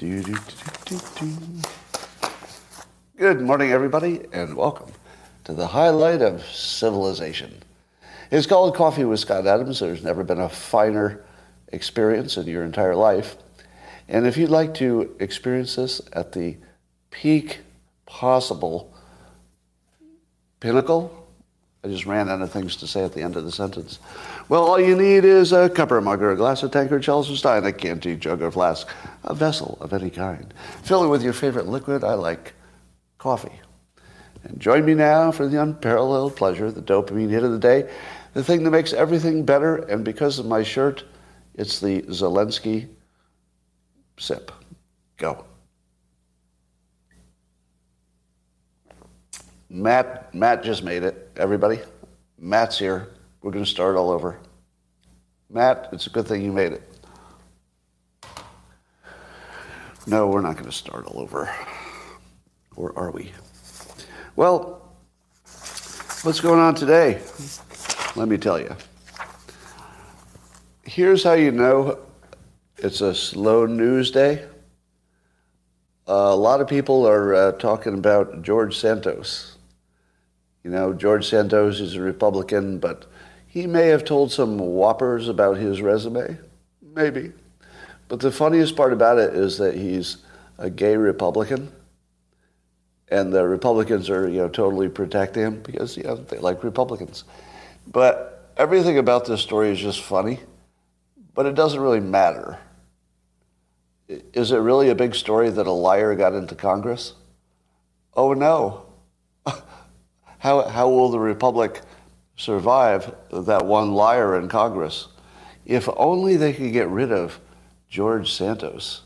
Do, do, do. Good morning, everybody, and welcome to the highlight of civilization. It's called Coffee with Scott Adams. There's never been a finer experience in your entire life. And if you'd like to experience this at the peak possible pinnacle, I just ran out of things to say at the end of the sentence. Well, all you need is a cup or mug or a glass of tankard, chalice or stein, a canteen, jug or flask, a vessel of any kind. Fill it with your favorite liquid. I like coffee. And join me now for the unparalleled pleasure, the dopamine hit of the day, the thing that makes everything better. And because of my shirt, it's the Zelensky sip. Go. Matt, Matt just made it. Everybody, Matt's here. We're going to start all over. Matt, it's a good thing you made it. No, we're not going to start all over. Or are we? Well, what's going on today? Let me tell you. Here's how you know it's a slow news day. Uh, a lot of people are uh, talking about George Santos. You know, George Santos is a Republican, but he may have told some whoppers about his resume. Maybe. But the funniest part about it is that he's a gay Republican. And the Republicans are, you know, totally protecting him because, you know, they like Republicans. But everything about this story is just funny. But it doesn't really matter. Is it really a big story that a liar got into Congress? Oh no. How, how will the Republic survive that one liar in Congress? If only they could get rid of George Santos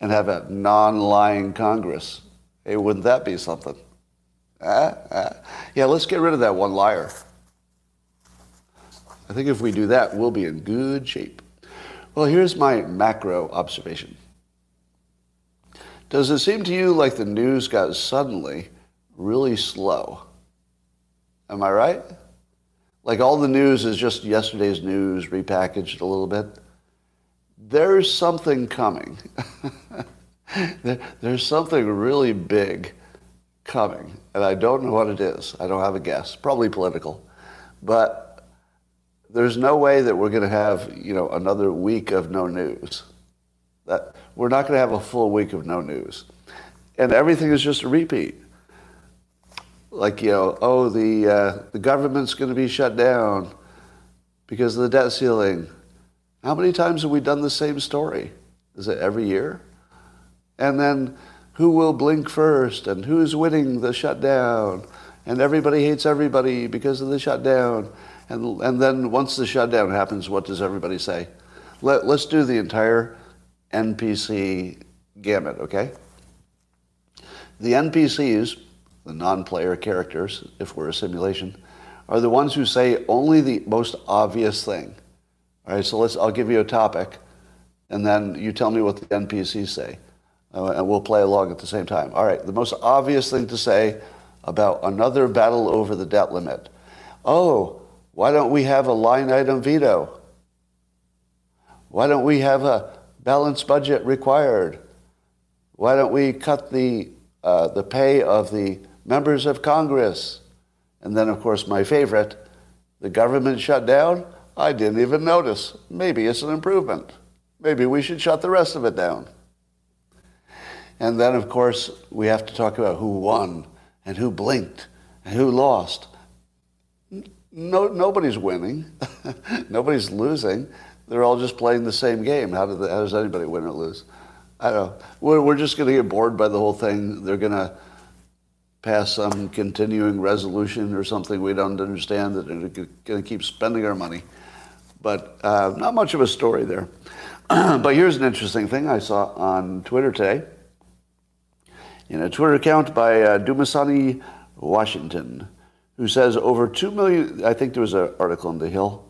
and have a non-lying Congress. Hey, wouldn't that be something? Ah, ah. Yeah, let's get rid of that one liar. I think if we do that, we'll be in good shape. Well, here's my macro observation. Does it seem to you like the news got suddenly really slow? Am I right? Like all the news is just yesterday's news repackaged a little bit. There's something coming. There's something really big coming, and I don't know what it is. I don't have a guess. Probably political. But there's no way that we're going to have, you know, another week of no news. That we're not going to have a full week of no news. And everything is just a repeat like you know, oh the uh, the government's going to be shut down because of the debt ceiling. How many times have we done the same story? Is it every year? And then who will blink first and who's winning the shutdown? And everybody hates everybody because of the shutdown. And, and then once the shutdown happens, what does everybody say? Let, let's do the entire NPC gamut, okay? The NPCs the non-player characters, if we're a simulation, are the ones who say only the most obvious thing. All right, so let's, I'll give you a topic, and then you tell me what the NPCs say, uh, and we'll play along at the same time. All right, the most obvious thing to say about another battle over the debt limit. Oh, why don't we have a line item veto? Why don't we have a balanced budget required? Why don't we cut the, uh, the pay of the members of Congress. And then, of course, my favorite, the government shut down. I didn't even notice. Maybe it's an improvement. Maybe we should shut the rest of it down. And then, of course, we have to talk about who won and who blinked and who lost. No, nobody's winning. nobody's losing. They're all just playing the same game. How, how does anybody win or lose? I don't know. We're, we're just going to get bored by the whole thing. They're going to pass some continuing resolution or something we don't understand that are going to keep spending our money. But uh, not much of a story there. but here's an interesting thing I saw on Twitter today. In a Twitter account by uh, Dumisani Washington, who says over 2 million, I think there was an article in The Hill.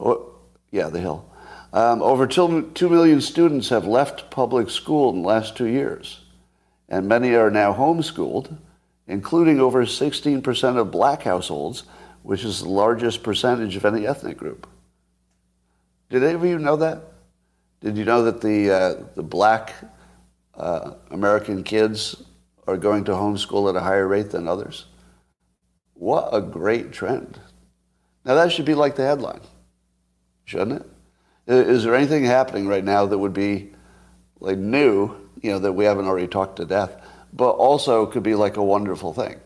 Oh, yeah, The Hill. Um, over 2, 2 million students have left public school in the last two years, and many are now homeschooled including over 16% of black households, which is the largest percentage of any ethnic group. Did any of you know that? Did you know that the, uh, the black uh, American kids are going to homeschool at a higher rate than others. What a great trend. Now that should be like the headline, shouldn't it? Is there anything happening right now that would be like new, you know, that we haven't already talked to death, but also could be like a wonderful thing?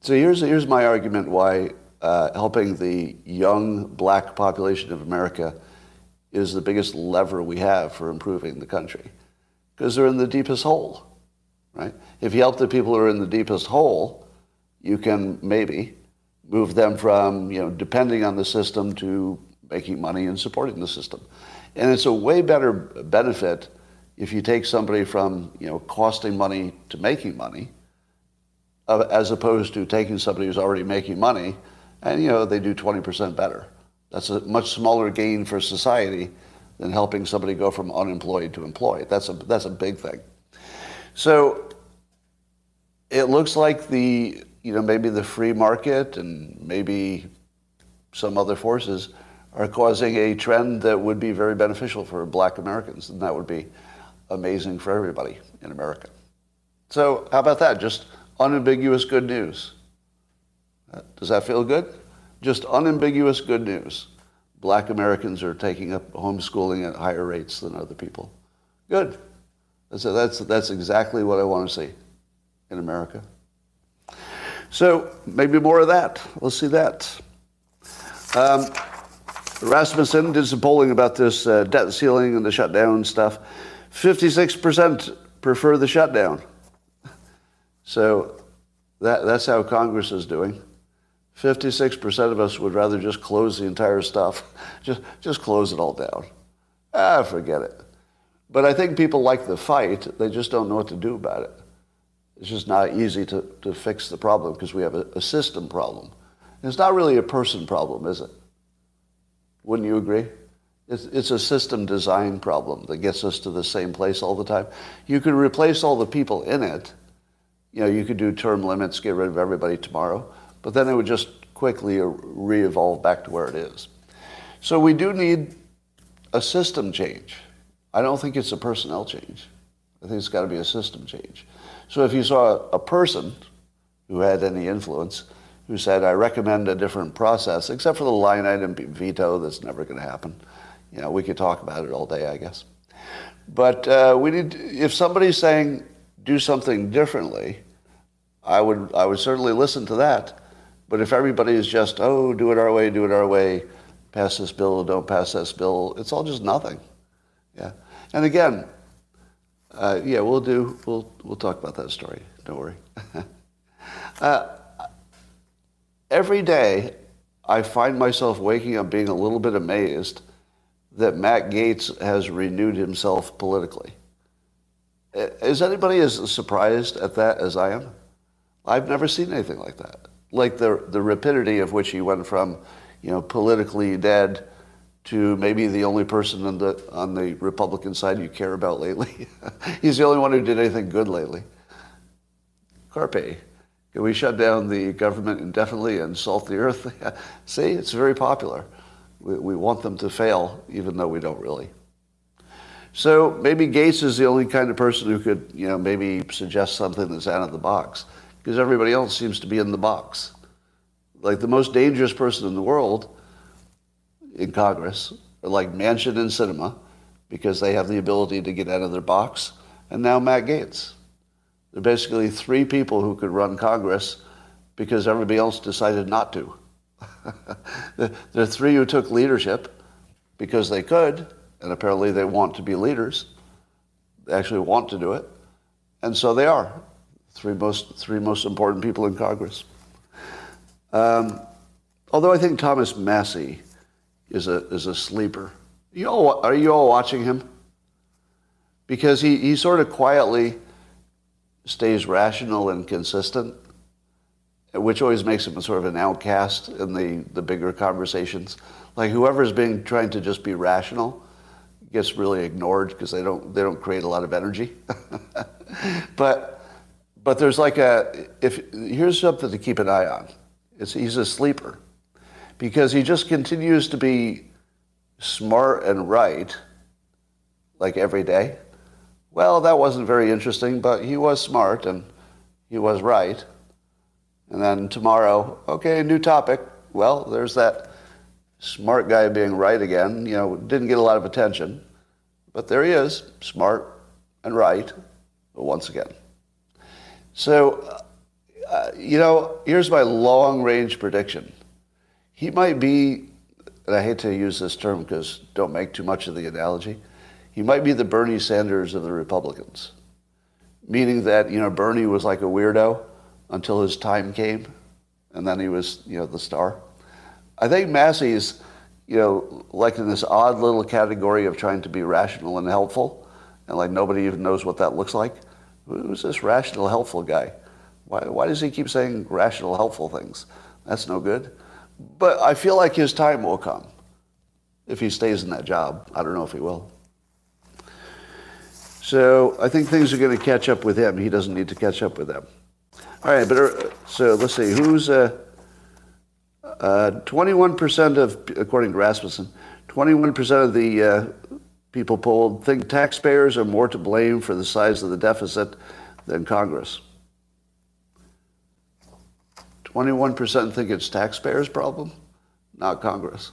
So here's, here's my argument why uh, helping the young black population of America is the biggest lever we have for improving the country. Because they're in the deepest hole, right? If you help the people who are in the deepest hole, you can maybe move them from, you know, depending on the system to making money and supporting the system. And it's a way better benefit if you take somebody from, you know, costing money to making money, uh, as opposed to taking somebody who's already making money and, you know, they do 20% better. That's a much smaller gain for society than helping somebody go from unemployed to employed. That's a, that's a big thing. So it looks like the, you know, maybe the free market and maybe some other forces are causing a trend that would be very beneficial for black Americans, and that would be amazing for everybody in America. So, how about that? Just unambiguous good news. Does that feel good? Just unambiguous good news. Black Americans are taking up homeschooling at higher rates than other people. Good. So that's, that's exactly what I want to see in America. So maybe more of that. Let's see that. Um, Rasmussen did some polling about this uh, debt ceiling and the shutdown stuff. 56% prefer the shutdown. So that, that's how Congress is doing. 56% of us would rather just close the entire stuff. Just, just close it all down. Ah, forget it. But I think people like the fight. They just don't know what to do about it. It's just not easy to, to fix the problem because we have a, a system problem. And it's not really a person problem, is it? Wouldn't you agree? It's, it's a system design problem that gets us to the same place all the time. You could replace all the people in it. You know, you could do term limits, get rid of everybody tomorrow, but then it would just quickly re-evolve back to where it is. So we do need a system change. I don't think it's a personnel change. I think it's got to be a system change. So if you saw a person who had any influence, who said, I recommend a different process, except for the line item veto that's never going to happen. You know, we could talk about it all day, I guess. But uh, we need, if somebody's saying do something differently, I would, I would certainly listen to that. But if everybody is just, oh, do it our way, do it our way, pass this bill, don't pass this bill, it's all just nothing. Yeah. And again, uh, yeah, we'll do, we'll, we'll talk about that story. Don't worry. uh, every day I find myself waking up being a little bit amazed that Matt Gaetz has renewed himself politically. Is anybody as surprised at that as I am? I've never seen anything like that. Like the, the rapidity of which he went from, you know, politically dead to maybe the only person on the, on the Republican side you care about lately. He's the only one who did anything good lately. Carpe. Can we shut down the government indefinitely and salt the earth? See, it's very popular. We, we want them to fail, even though we don't really. So maybe Gaetz is the only kind of person who could, you know, maybe suggest something that's out of the box, because everybody else seems to be in the box. Like the most dangerous person in the world in Congress are like Manchin and Sinema, because they have the ability to get out of their box, and now Matt Gaetz. There are basically three people who could run Congress because everybody else decided not to. there are three who took leadership because they could, and apparently they want to be leaders. They actually want to do it. And so they are. Three most, three most important people in Congress. Um, although I think Thomas Massie is a, is a sleeper. You all, are you all watching him? Because he, he sort of quietly stays rational and consistent, which always makes him sort of an outcast in the, the bigger conversations. Like whoever's being trying to just be rational gets really ignored because they don't they don't create a lot of energy. but but there's like a if here's something to keep an eye on. It's, he's a sleeper because he just continues to be smart and right like every day Well, that wasn't very interesting, but he was smart and he was right. And then tomorrow, okay, new topic. Well, there's that smart guy being right again. You know, didn't get a lot of attention, but there he is, smart and right, once again. So, uh, you know, here's my long range prediction. He might be, and I hate to use this term because don't make too much of the analogy, he might be the Bernie Sanders of the Republicans. Meaning that, you know, Bernie was like a weirdo until his time came, and then he was, you know, the star. I think Massie's, you know, like in this odd little category of trying to be rational and helpful, and like nobody even knows what that looks like. Who's this rational, helpful guy? Why, why does he keep saying rational, helpful things? That's no good. But I feel like his time will come if he stays in that job. I don't know if he will. So I think things are going to catch up with him. He doesn't need to catch up with them. All right, but uh, so let's see. Who's uh, uh, 21% of, according to Rasmussen, 21% of the uh, people polled think taxpayers are more to blame for the size of the deficit than Congress. 21% think it's taxpayers' problem, not Congress.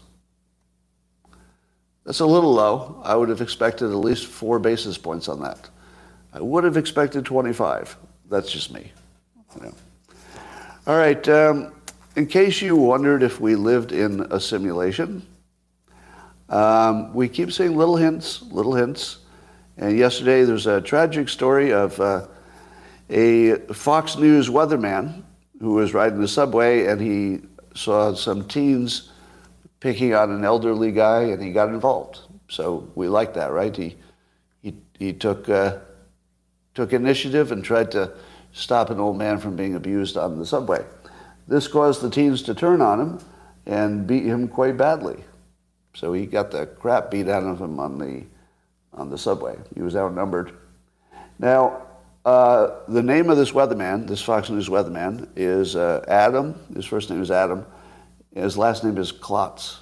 That's a little low. I would have expected at least four basis points on that. I would have expected 25. That's just me. Know. All right. Um, in case you wondered if we lived in a simulation, um, we keep seeing little hints, little hints. And yesterday there's a tragic story of uh, a Fox News weatherman who was riding the subway and he saw some teens picking on an elderly guy, and he got involved. So we like that, right? He he he took uh, took initiative and tried to stop an old man from being abused on the subway. This caused the teens to turn on him and beat him quite badly. So he got the crap beat out of him on the on the subway. He was outnumbered. Now, uh, the name of this weatherman, this Fox News weatherman, is uh, Adam. His first name is Adam. His last name is Klotz,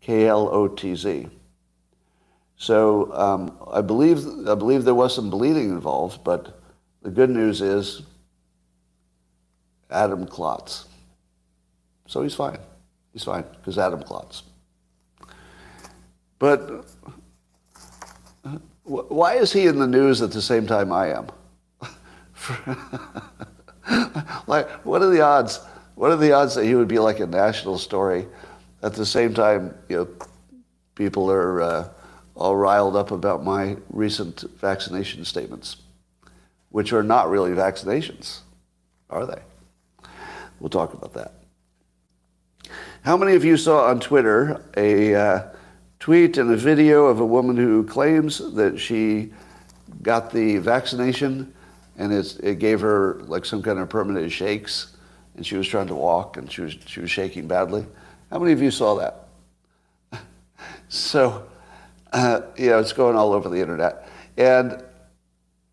K-L-O-T-Z. So um, I believe I believe there was some bleeding involved, but the good news is Adam Klotz. So he's fine. He's fine because Adam Klotz. But why is he in the news at the same time I am? like, what are the odds? What are the odds that he would be like a national story? At the same time, you know, people are uh, all riled up about my recent vaccination statements, which are not really vaccinations, are they? We'll talk about that. How many of you saw on Twitter a uh, tweet and a video of a woman who claims that she got the vaccination and it gave her like some kind of permanent shakes and she was trying to walk and she was, she was shaking badly. How many of you saw that? so, uh, you know, it's going all over the internet. And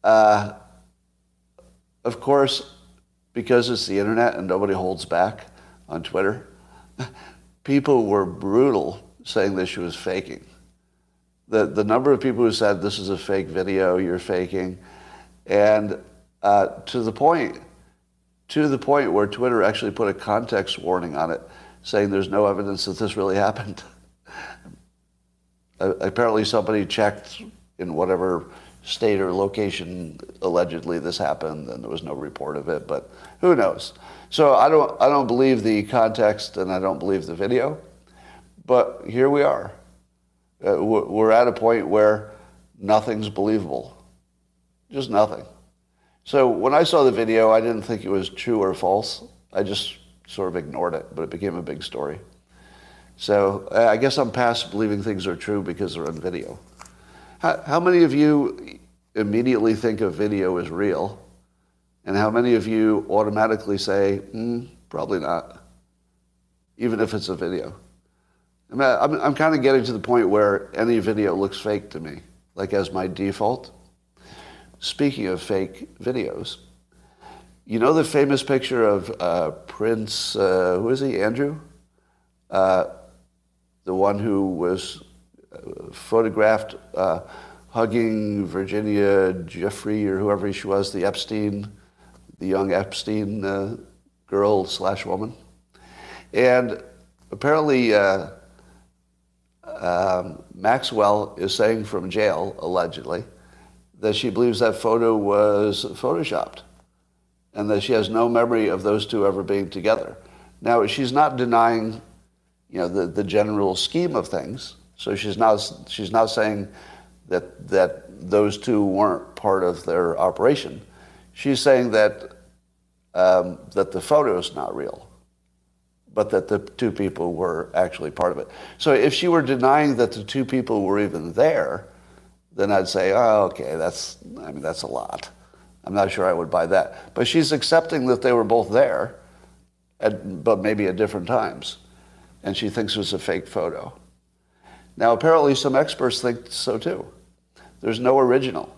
uh, of course, because it's the internet and nobody holds back on Twitter, people were brutal saying that she was faking. The, the number of people who said, this is a fake video, you're faking, and uh, to the point to the point where Twitter actually put a context warning on it saying there's no evidence that this really happened. Apparently somebody checked in whatever state or location allegedly this happened and there was no report of it, but who knows. So I don't, I don't believe the context and I don't believe the video, but here we are. Uh, we're at a point where nothing's believable. Just nothing. So when I saw the video, I didn't think it was true or false. I just sort of ignored it, but it became a big story. So uh, I guess I'm past believing things are true because they're on video. How, how many of you immediately think a video is real? And how many of you automatically say, mm, probably not, even if it's a video? I mean, I'm, I'm kind of getting to the point where any video looks fake to me, like as my default. Speaking of fake videos, you know the famous picture of uh, Prince, uh, who is he, Andrew? Uh, the one who was photographed uh, hugging Virginia Jeffrey or whoever she was, the Epstein, the young Epstein uh, girl slash woman. And apparently, uh, um, Maxwell is saying from jail, allegedly, that she believes that photo was photoshopped and that she has no memory of those two ever being together. Now, she's not denying, you know, the, the general scheme of things. So she's not, she's not saying that, that those two weren't part of their operation. She's saying that, um, that the photo is not real, but that the two people were actually part of it. So if she were denying that the two people were even there, then I'd say, oh, okay, that's, I mean, that's a lot. I'm not sure I would buy that. But she's accepting that they were both there, at, but maybe at different times. And she thinks it was a fake photo. Now, apparently, some experts think so too. There's no original.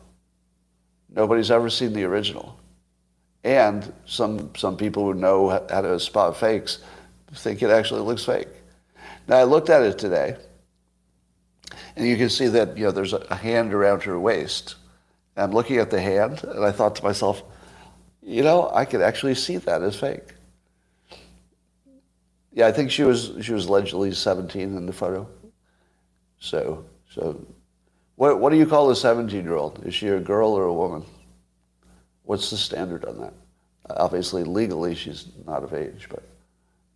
Nobody's ever seen the original. And some, some people who know how to spot fakes think it actually looks fake. Now, I looked at it today, and you can see that you know, there's a hand around her waist. I'm looking at the hand, and I thought to myself, you know, I could actually see that as fake. Yeah, I think she was she was allegedly 17 in the photo. So so, what what do you call a 17 year old? Is she a girl or a woman? What's the standard on that? Obviously, legally, she's not of age, but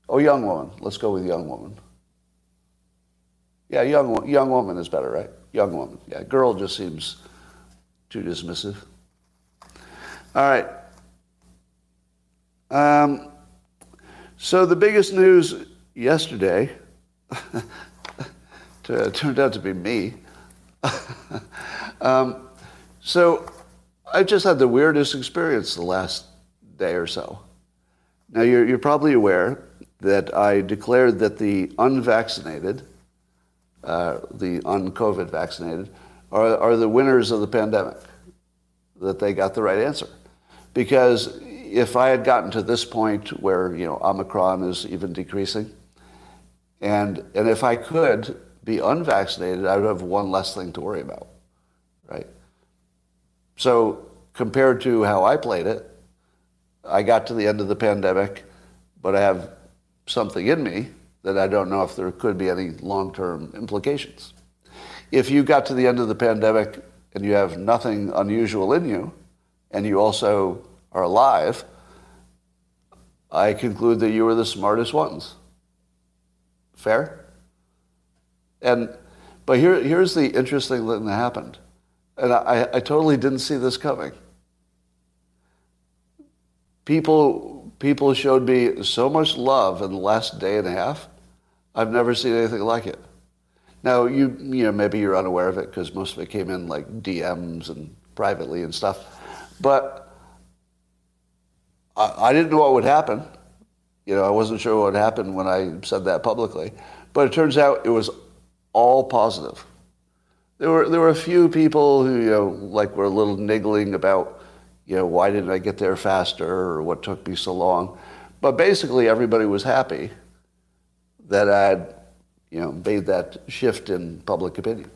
oh, young woman. Let's go with young woman. Yeah, young young woman is better, right? Young woman. Yeah, girl just seems too dismissive. All right. Um, so the biggest news yesterday turned out to be me. um, so I just had the weirdest experience the last day or so. Now you're, you're probably aware that I declared that the unvaccinated, uh, the un-COVID vaccinated, are, are the winners of the pandemic, that they got the right answer. Because if I had gotten to this point where, you know, Omicron is even decreasing, and, and if I could be unvaccinated, I would have one less thing to worry about, right? So compared to how I played it, I got to the end of the pandemic, but I have something in me that I don't know if there could be any long-term implications. If you got to the end of the pandemic and you have nothing unusual in you, and you also are alive, I conclude that you were the smartest ones. Fair? And but here, here's the interesting thing that happened. And I, I totally didn't see this coming. People, people showed me so much love in the last day and a half. I've never seen anything like it. Now, you, you know, maybe you're unaware of it because most of it came in like DMs and privately and stuff. But I, I didn't know what would happen. You know, I wasn't sure what would happen when I said that publicly. But it turns out it was all positive. There were, there were a few people who, you know, like were a little niggling about, you know, why didn't I get there faster or what took me so long. But basically everybody was happy that I had you know, made that shift in public opinion.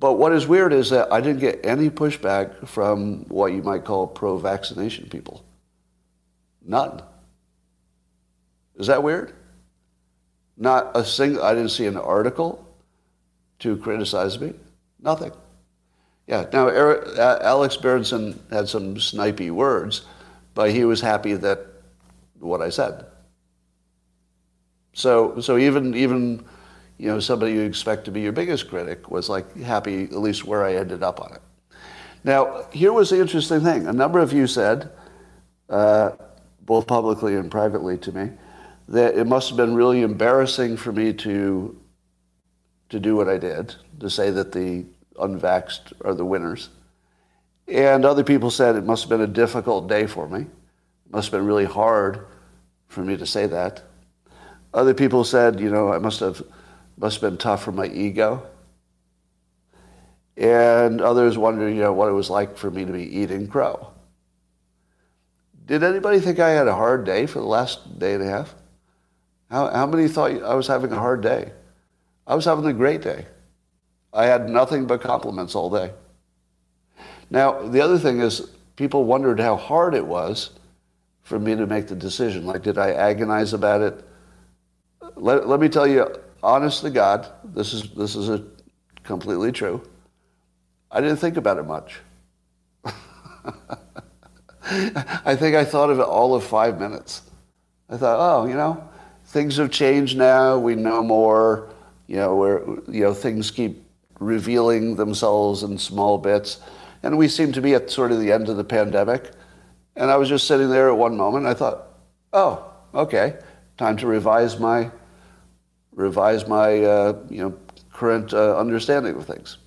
But what is weird is that I didn't get any pushback from what you might call pro-vaccination people. None. Is that weird? Not a single, I didn't see an article to criticize me. Nothing. Yeah, now Eric, Alex Berenson had some snipey words, but he was happy that what I said. So, so even, even, you know, somebody you expect to be your biggest critic was like happy at least where I ended up on it. Now, here was the interesting thing. A number of you said, uh, both publicly and privately to me, that it must have been really embarrassing for me to, to do what I did, to say that the unvaxxed are the winners. And other people said it must have been a difficult day for me. It must have been really hard for me to say that. Other people said, you know, I must have must have been tough for my ego. And others wondered, you know, what it was like for me to be eating crow. Did anybody think I had a hard day for the last day and a half? How, how many thought I was having a hard day? I was having a great day. I had nothing but compliments all day. Now, the other thing is, people wondered how hard it was for me to make the decision. Like, did I agonize about it? Let, let me tell you, honest to God, this is, this is a, completely true. I didn't think about it much. I think I thought of it all of five minutes. I thought, oh, you know, things have changed now. We know more. You know, where you know things keep revealing themselves in small bits, and we seem to be at sort of the end of the pandemic. And I was just sitting there at one moment. I thought, oh, okay, time to revise my revise my uh, you know current uh, understanding of things.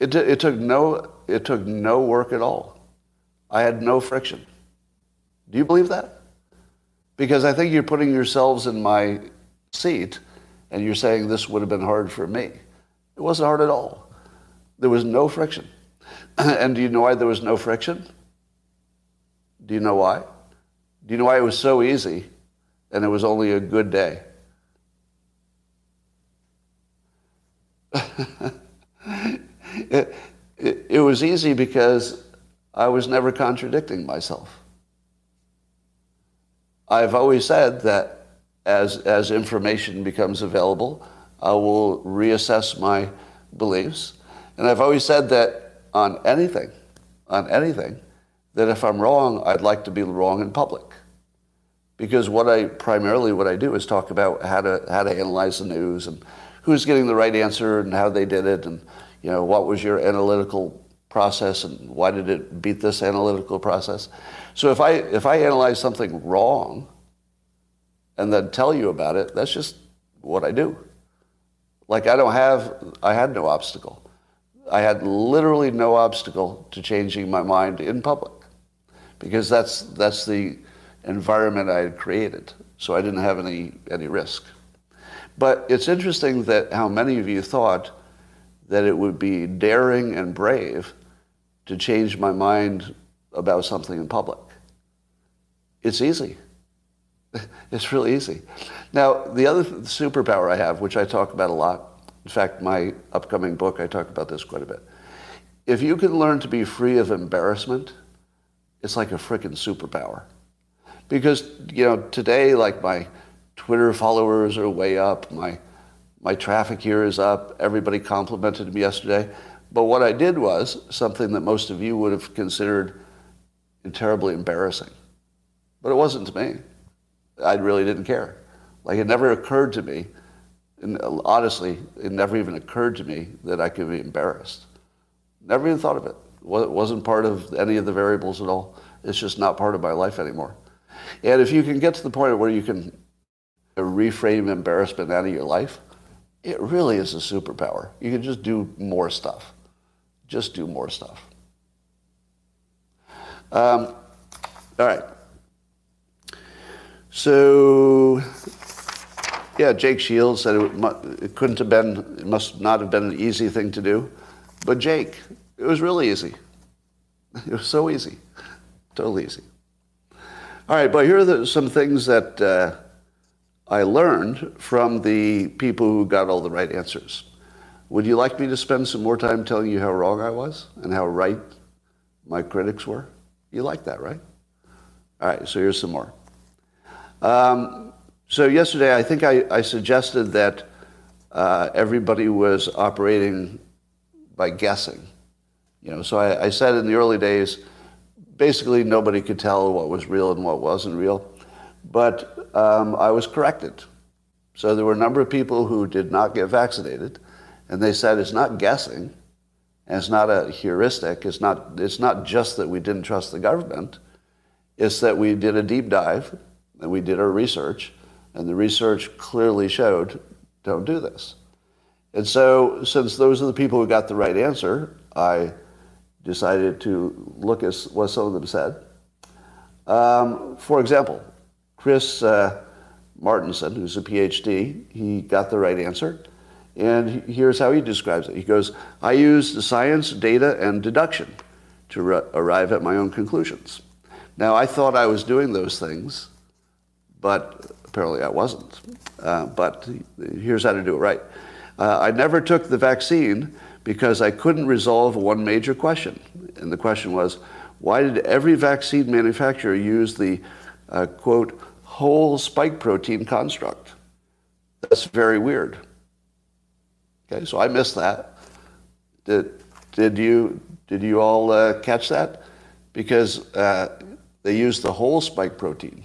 It, it took no it took no work at all. I had no friction. Do you believe that? Because I think you're putting yourselves in my seat and you're saying this would have been hard for me. It wasn't hard at all. There was no friction. and do you know why there was no friction? Do you know why? Do you know why it was so easy and it was only a good day? it, it, it was easy because I was never contradicting myself. I've always said that as, as information becomes available, I will reassess my beliefs. And I've always said that on anything, on anything, that if I'm wrong, I'd like to be wrong in public. Because what I primarily what I do is talk about how to how to analyze the news and who's getting the right answer and how they did it and you know what was your analytical process and why did it beat this analytical process. So if I if I analyze something wrong and then tell you about it, that's just what I do. Like I don't have I had no obstacle. I had literally no obstacle to changing my mind in public because that's that's the environment I had created. So I didn't have any any risk. But it's interesting that how many of you thought that it would be daring and brave to change my mind about something in public. It's easy. It's really easy. Now, the other superpower I have, which I talk about a lot, in fact, my upcoming book, I talk about this quite a bit. If you can learn to be free of embarrassment, it's like a freaking superpower. Because, you know, today, like my Twitter followers are way up, my, my traffic here is up, everybody complimented me yesterday. But what I did was something that most of you would have considered terribly embarrassing. But it wasn't to me. I really didn't care. Like it never occurred to me, and uh, honestly, it never even occurred to me that I could be embarrassed. Never even thought of it. It wasn't part of any of the variables at all. It's just not part of my life anymore. And if you can get to the point where you can reframe embarrassment out of your life, it really is a superpower. You can just do more stuff just do more stuff. Um, all right. So, yeah, Jake Shields said it, it, couldn't have been, it must not have been an easy thing to do. But Jake, it was really easy. It was so easy. Totally easy. All right, but here are the, some things that uh, I learned from the people who got all the right answers. Would you like me to spend some more time telling you how wrong I was and how right my critics were? You like that, right? All right, so here's some more. Um, so yesterday, I think I, I suggested that uh, everybody was operating by guessing. You know, so I, I said in the early days, basically nobody could tell what was real and what wasn't real. But um, I was corrected. So there were a number of people who did not get vaccinated and they said it's not guessing, and it's not a heuristic. It's not, it's not just that we didn't trust the government. It's that we did a deep dive and we did our research, and the research clearly showed don't do this. And so, since those are the people who got the right answer, I decided to look at what some of them said. Um, for example, Chris uh, Martenson, who's a PhD, he got the right answer. And here's how he describes it. He goes, I use the science, data, and deduction to arrive at my own conclusions. Now, I thought I was doing those things, but apparently I wasn't. Uh, but here's how to do it right. Uh, I never took the vaccine because I couldn't resolve one major question. And the question was, why did every vaccine manufacturer use the, uh, quote, whole spike protein construct? That's very weird. Okay, so I missed that. Did, did, you, did you all uh, catch that? Because uh, they used the whole spike protein.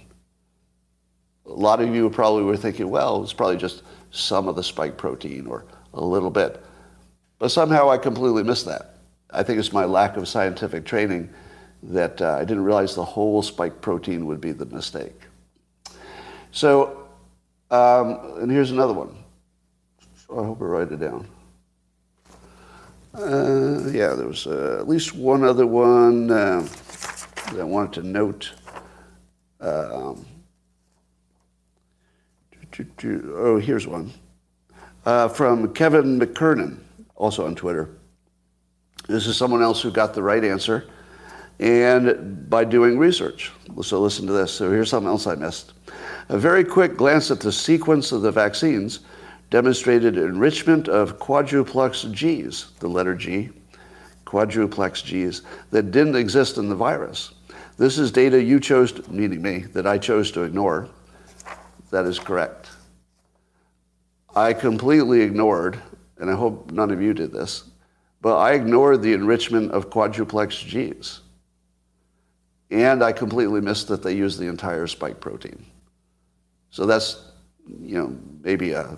A lot of you probably were thinking, well, it's probably just some of the spike protein or a little bit. But somehow I completely missed that. I think it's my lack of scientific training that uh, I didn't realize the whole spike protein would be the mistake. So, um, and here's another one. I hope I write it down. Uh, yeah, there was uh, at least one other one uh, that I wanted to note. Um, oh, here's one uh, from Kevin McKernan, also on Twitter. This is someone else who got the right answer and by doing research. So listen to this. So here's something else I missed. A very quick glance at the sequence of the vaccines demonstrated enrichment of quadruplex Gs, the letter G, quadruplex Gs, that didn't exist in the virus. This is data you chose, to, meaning me, that I chose to ignore. That is correct. I completely ignored, and I hope none of you did this, but I ignored the enrichment of quadruplex Gs. And I completely missed that they used the entire spike protein. So that's, you know, maybe a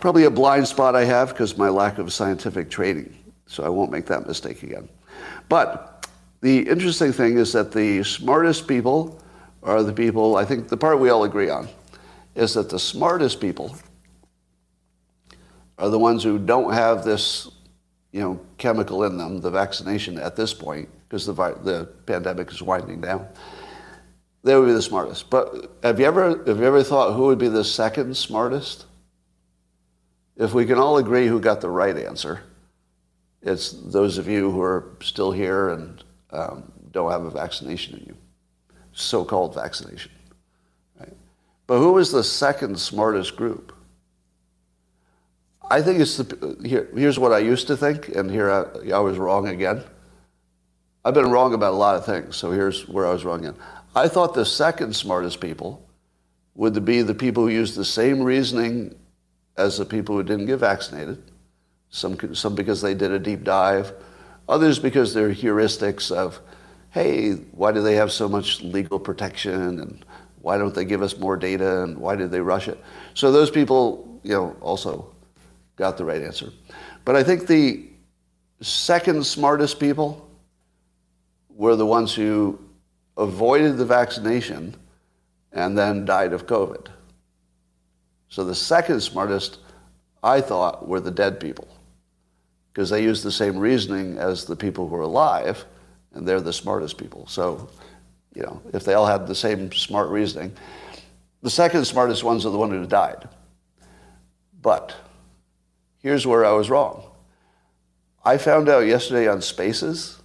probably a blind spot I have because my lack of scientific training. So I won't make that mistake again. But the interesting thing is that the smartest people are the people, I think the part we all agree on, is that the smartest people are the ones who don't have this, you know, chemical in them, the vaccination at this point, because the, the pandemic is winding down. They would be the smartest. But have you ever have you ever thought who would be the second smartest? If we can all agree who got the right answer, it's those of you who are still here and um, don't have a vaccination in you, so-called vaccination. Right? But who is the second smartest group? I think it's the here, here's what I used to think, and here I, I was wrong again. I've been wrong about a lot of things, so here's where I was wrong again. I thought the second smartest people would be the people who use the same reasoning as the people who didn't get vaccinated. Some, some because they did a deep dive, others because they're heuristics of, hey, why do they have so much legal protection and why don't they give us more data and why did they rush it? So those people, you know, also got the right answer. But I think the second smartest people were the ones who avoided the vaccination and then died of COVID. So the second smartest, I thought, were the dead people because they use the same reasoning as the people who are alive, and they're the smartest people. So, you know, if they all had the same smart reasoning, the second smartest ones are the ones who died. But here's where I was wrong. I found out yesterday on Spaces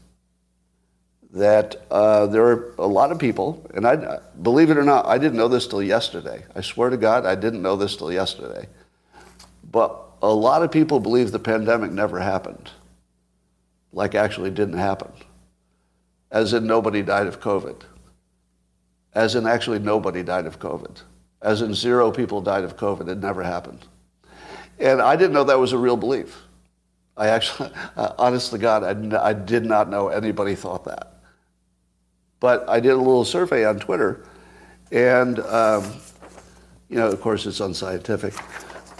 that uh, there are a lot of people, and I believe it or not, I didn't know this till yesterday. I swear to God, I didn't know this till yesterday. But a lot of people believe the pandemic never happened, like actually didn't happen, as in nobody died of COVID, as in actually nobody died of COVID, as in zero people died of COVID. It never happened, and I didn't know that was a real belief. I actually, honest to God, I, I did not know anybody thought that. But I did a little survey on Twitter, and um, you know, of course, it's unscientific.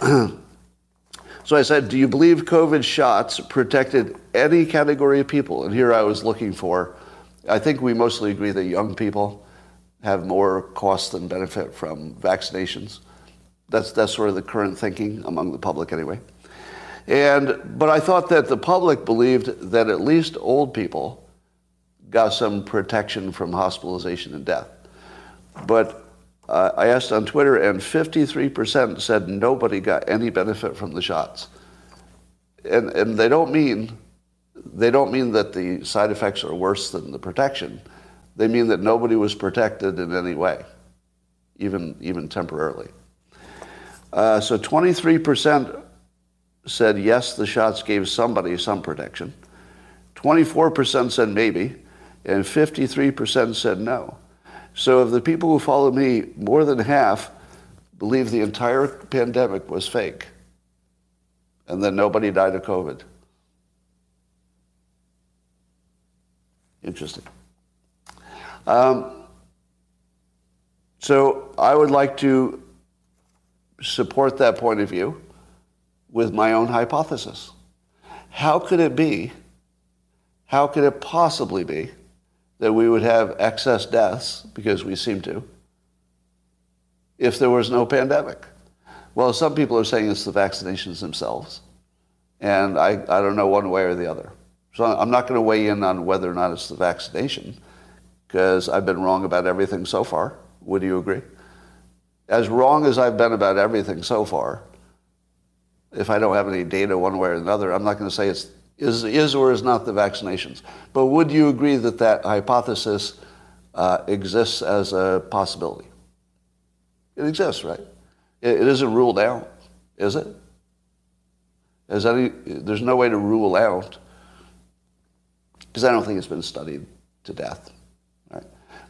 so I said, "Do you believe COVID shots protected any category of people?" And here I was looking for. I think we mostly agree that young people have more cost than benefit from vaccinations. That's that's sort of the current thinking among the public, anyway. And but I thought that the public believed that at least old people got some protection from hospitalization and death. But uh, I asked on Twitter, and 53% said nobody got any benefit from the shots. And, and they don't mean they don't mean that the side effects are worse than the protection. They mean that nobody was protected in any way, even even temporarily. Uh, so 23% said yes, the shots gave somebody some protection. 24% said maybe, and 53% said no. So of the people who follow me, more than half believe the entire pandemic was fake and that nobody died of COVID. Interesting. Um, so I would like to support that point of view with my own hypothesis. How could it be, how could it possibly be that we would have excess deaths, because we seem to, if there was no pandemic? Well, some people are saying it's the vaccinations themselves. And I, I don't know one way or the other. So I'm not going to weigh in on whether or not it's the vaccination, because I've been wrong about everything so far. Would you agree? As wrong as I've been about everything so far, if I don't have any data one way or another, I'm not going to say it's is, is or is not the vaccinations. But would you agree that that hypothesis uh, exists as a possibility? It exists, right? It, it isn't ruled out, is it? Is any, there's no way to rule out, because I don't think it's been studied to death. Right?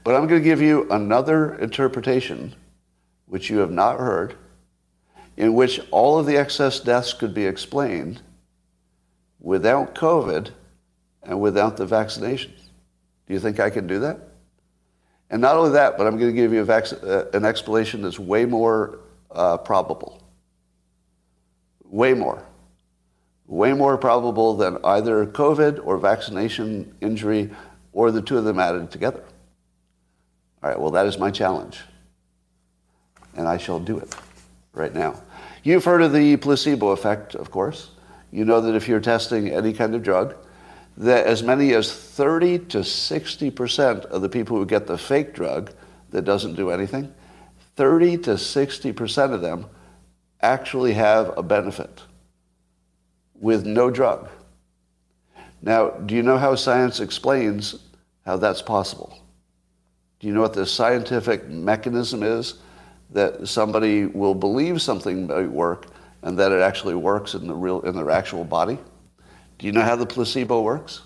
But I'm going to give you another interpretation, which you have not heard, in which all of the excess deaths could be explained without COVID and without the vaccinations. Do you think I can do that? And not only that, but I'm going to give you vac- uh, an explanation that's way more uh, probable. Way more. Way more probable than either COVID or vaccination injury or the two of them added together. All right, well, that is my challenge. And I shall do it right now. You've heard of the placebo effect, of course. You know that if you're testing any kind of drug, that as many as 30 to 60% of the people who get the fake drug that doesn't do anything, 30 to 60% of them actually have a benefit with no drug. Now, do you know how science explains how that's possible? Do you know what the scientific mechanism is that somebody will believe something might work and that it actually works in the real in their actual body? Do you know how the placebo works?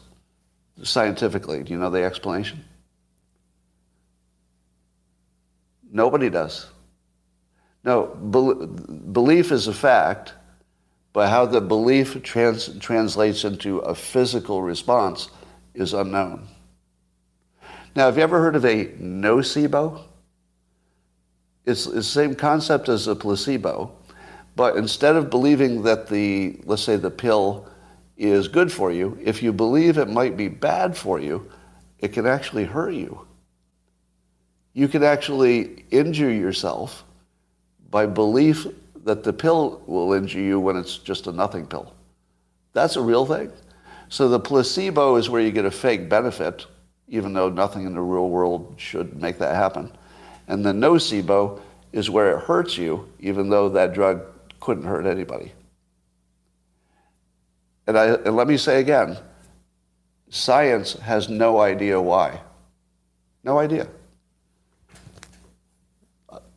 Scientifically, do you know the explanation? Nobody does. No, belief is a fact, but how the belief trans- translates into a physical response is unknown. Now, have you ever heard of a nocebo? It's, it's the same concept as a placebo, but instead of believing that the, let's say, the pill is good for you, if you believe it might be bad for you, it can actually hurt you you can actually injure yourself by belief that the pill will injure you when it's just a nothing pill. That's a real thing. So the placebo is where you get a fake benefit, even though nothing in the real world should make that happen. And the nocebo is where it hurts you, even though that drug couldn't hurt anybody. And, I, and let me say again, science has no idea why. No idea.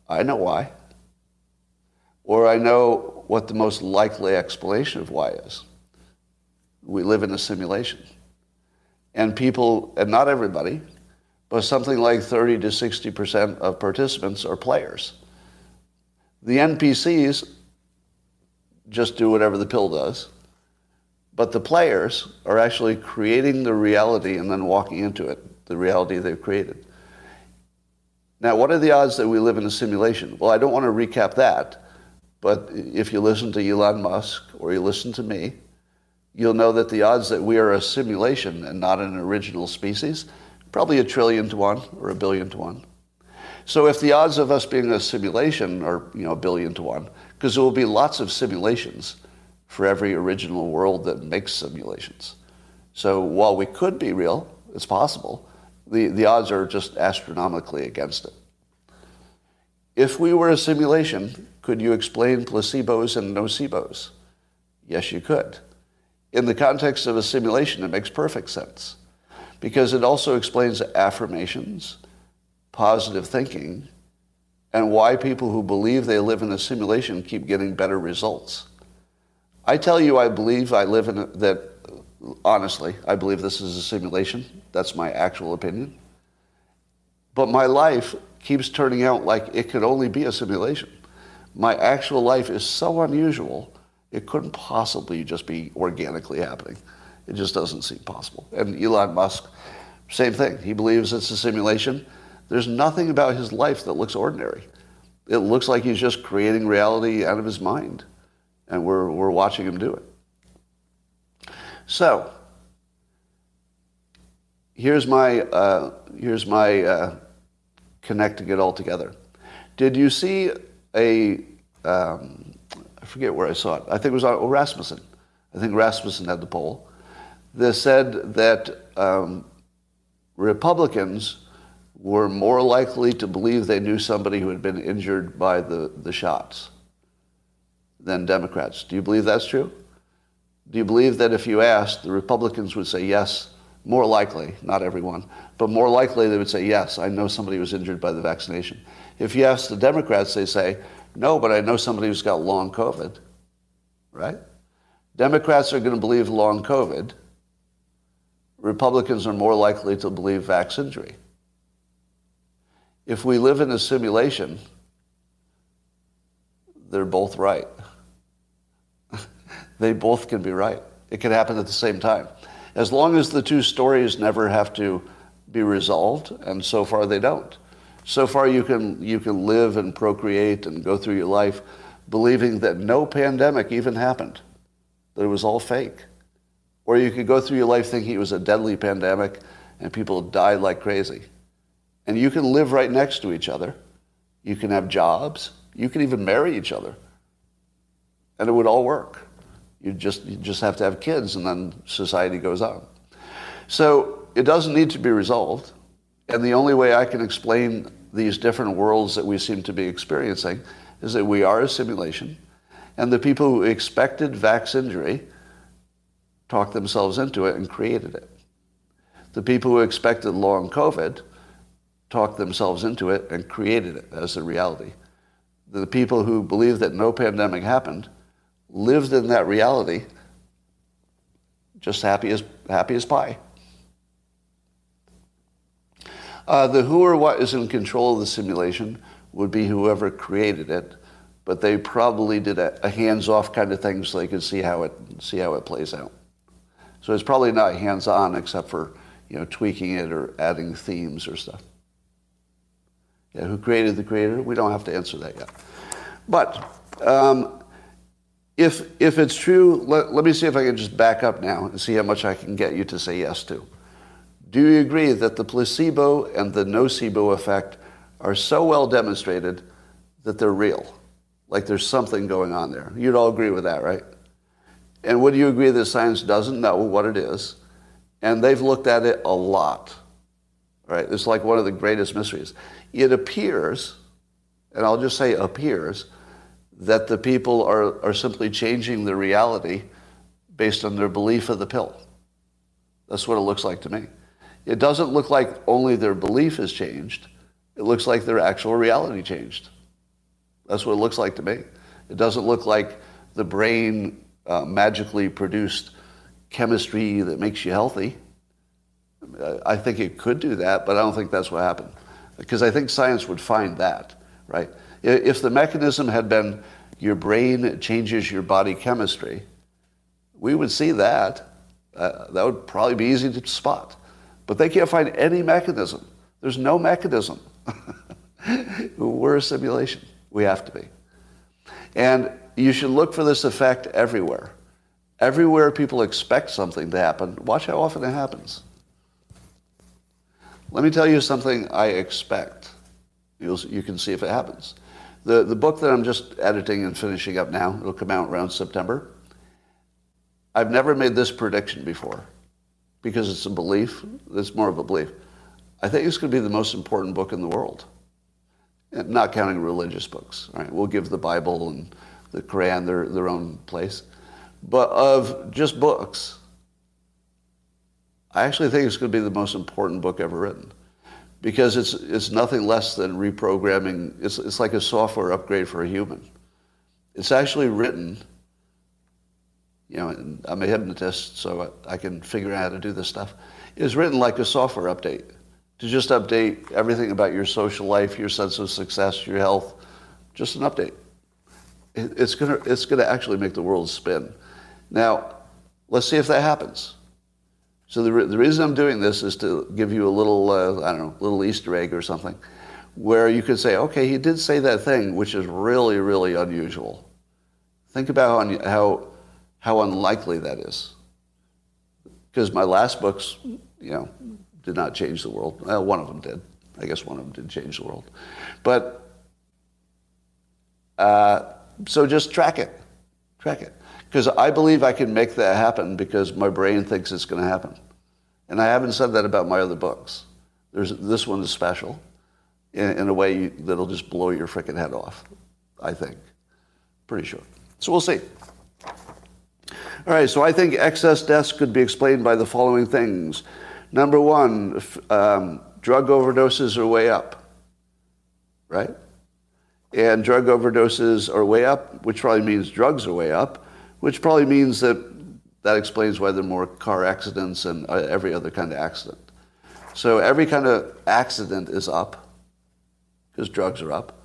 I know why. Or I know what the most likely explanation of why is. We live in a simulation. And people, and not everybody, but something like 30 to 60% of participants are players. The NPCs just do whatever the pill does, but the players are actually creating the reality and then walking into it, the reality they've created. Now, what are the odds that we live in a simulation? Well, I don't want to recap that, but if you listen to Elon Musk or you listen to me, you'll know that the odds that we are a simulation and not an original species, probably a trillion to one or a billion to one. So if the odds of us being a simulation are, you know, a billion to one, because there will be lots of simulations for every original world that makes simulations. So while we could be real, it's possible, the, the odds are just astronomically against it. If we were a simulation, could you explain placebos and nocebos? Yes, you could. In the context of a simulation, it makes perfect sense because it also explains affirmations, positive thinking, and why people who believe they live in a simulation keep getting better results. I tell you, I believe I live in a, that. Honestly, I believe this is a simulation. That's my actual opinion. But my life keeps turning out like it could only be a simulation. My actual life is so unusual, it couldn't possibly just be organically happening. It just doesn't seem possible. And Elon Musk, same thing. He believes it's a simulation. There's nothing about his life that looks ordinary. It looks like he's just creating reality out of his mind. And we're, we're watching him do it. So, here's my, uh, here's my uh, connecting it all together. Did you see a, um, I forget where I saw it. I think it was on Rasmussen. I think Rasmussen had the poll. That said that um, Republicans were more likely to believe they knew somebody who had been injured by the, the shots than Democrats. Do you believe that's true? Do you believe that if you asked, the Republicans would say yes, more likely, not everyone, but more likely they would say yes, I know somebody was injured by the vaccination. If you ask the Democrats, they say, no, but I know somebody who's got long COVID, right? Democrats are going to believe long COVID. Republicans are more likely to believe vax injury. If we live in a simulation, they're both right. they both can be right. It can happen at the same time. As long as the two stories never have to be resolved, and so far they don't. So far you can, you can live and procreate and go through your life believing that no pandemic even happened, that it was all fake. Or you could go through your life thinking it was a deadly pandemic and people died like crazy. And you can live right next to each other. You can have jobs. You can even marry each other. And it would all work. You just, you just have to have kids and then society goes on. So it doesn't need to be resolved. And the only way I can explain these different worlds that we seem to be experiencing is that we are a simulation. And the people who expected vax injury talked themselves into it and created it. The people who expected long COVID talked themselves into it and created it as a reality. The people who believed that no pandemic happened lived in that reality just happy as, happy as pie. Uh, the who or what is in control of the simulation would be whoever created it, but they probably did a, a hands-off kind of thing so they could see how it see how it plays out. So it's probably not hands-on except for you know tweaking it or adding themes or stuff. Yeah, who created the creator? We don't have to answer that yet. But um, if if it's true, let, let me see if I can just back up now and see how much I can get you to say yes to. Do you agree that the placebo and the nocebo effect are so well demonstrated that they're real? Like there's something going on there. You'd all agree with that, right? And would you agree that science doesn't know what it is? And they've looked at it a lot. Right? It's like one of the greatest mysteries. It appears, and I'll just say appears, that the people are, are simply changing the reality based on their belief of the pill. That's what it looks like to me. It doesn't look like only their belief has changed. It looks like their actual reality changed. That's what it looks like to me. It doesn't look like the brain uh, magically produced chemistry that makes you healthy. I think it could do that, but I don't think that's what happened. Because I think science would find that, right? If the mechanism had been your brain changes your body chemistry, we would see that. Uh, that would probably be easy to spot. But they can't find any mechanism. There's no mechanism. We're a simulation. We have to be. And you should look for this effect everywhere. Everywhere people expect something to happen, watch how often it happens. Let me tell you something I expect. You'll, you can see if it happens. The, the book that I'm just editing and finishing up now, it'll come out around September. I've never made this prediction before because it's a belief. It's more of a belief. I think it's going to be the most important book in the world, not counting religious books. Right? We'll give the Bible and the Quran their, their own place. But of just books, I actually think it's going to be the most important book ever written because it's, it's nothing less than reprogramming. It's, it's like a software upgrade for a human. It's actually written you know, I'm a hypnotist, so I can figure out how to do this stuff, It's written like a software update to just update everything about your social life, your sense of success, your health, just an update. It- It's gonna, it's gonna actually make the world spin. Now, let's see if that happens. So the, re- the reason I'm doing this is to give you a little, uh, I don't know, little Easter egg or something, where you could say, okay, he did say that thing, which is really, really unusual. Think about how, how, how unlikely that is. Because my last books, you know, did not change the world. Well, one of them did. I guess one of them did change the world. But uh, so just track it. Track it. Because I believe I can make that happen because my brain thinks it's going to happen. And I haven't said that about my other books. There's, this one is special in, in a way that'll just blow your freaking head off, I think. Pretty sure. So we'll see. All right, so I think excess deaths could be explained by the following things. Number one, um, drug overdoses are way up, right? And drug overdoses are way up, which probably means drugs are way up, which probably means that that explains why there are more car accidents and uh, every other kind of accident. So every kind of accident is up because drugs are up.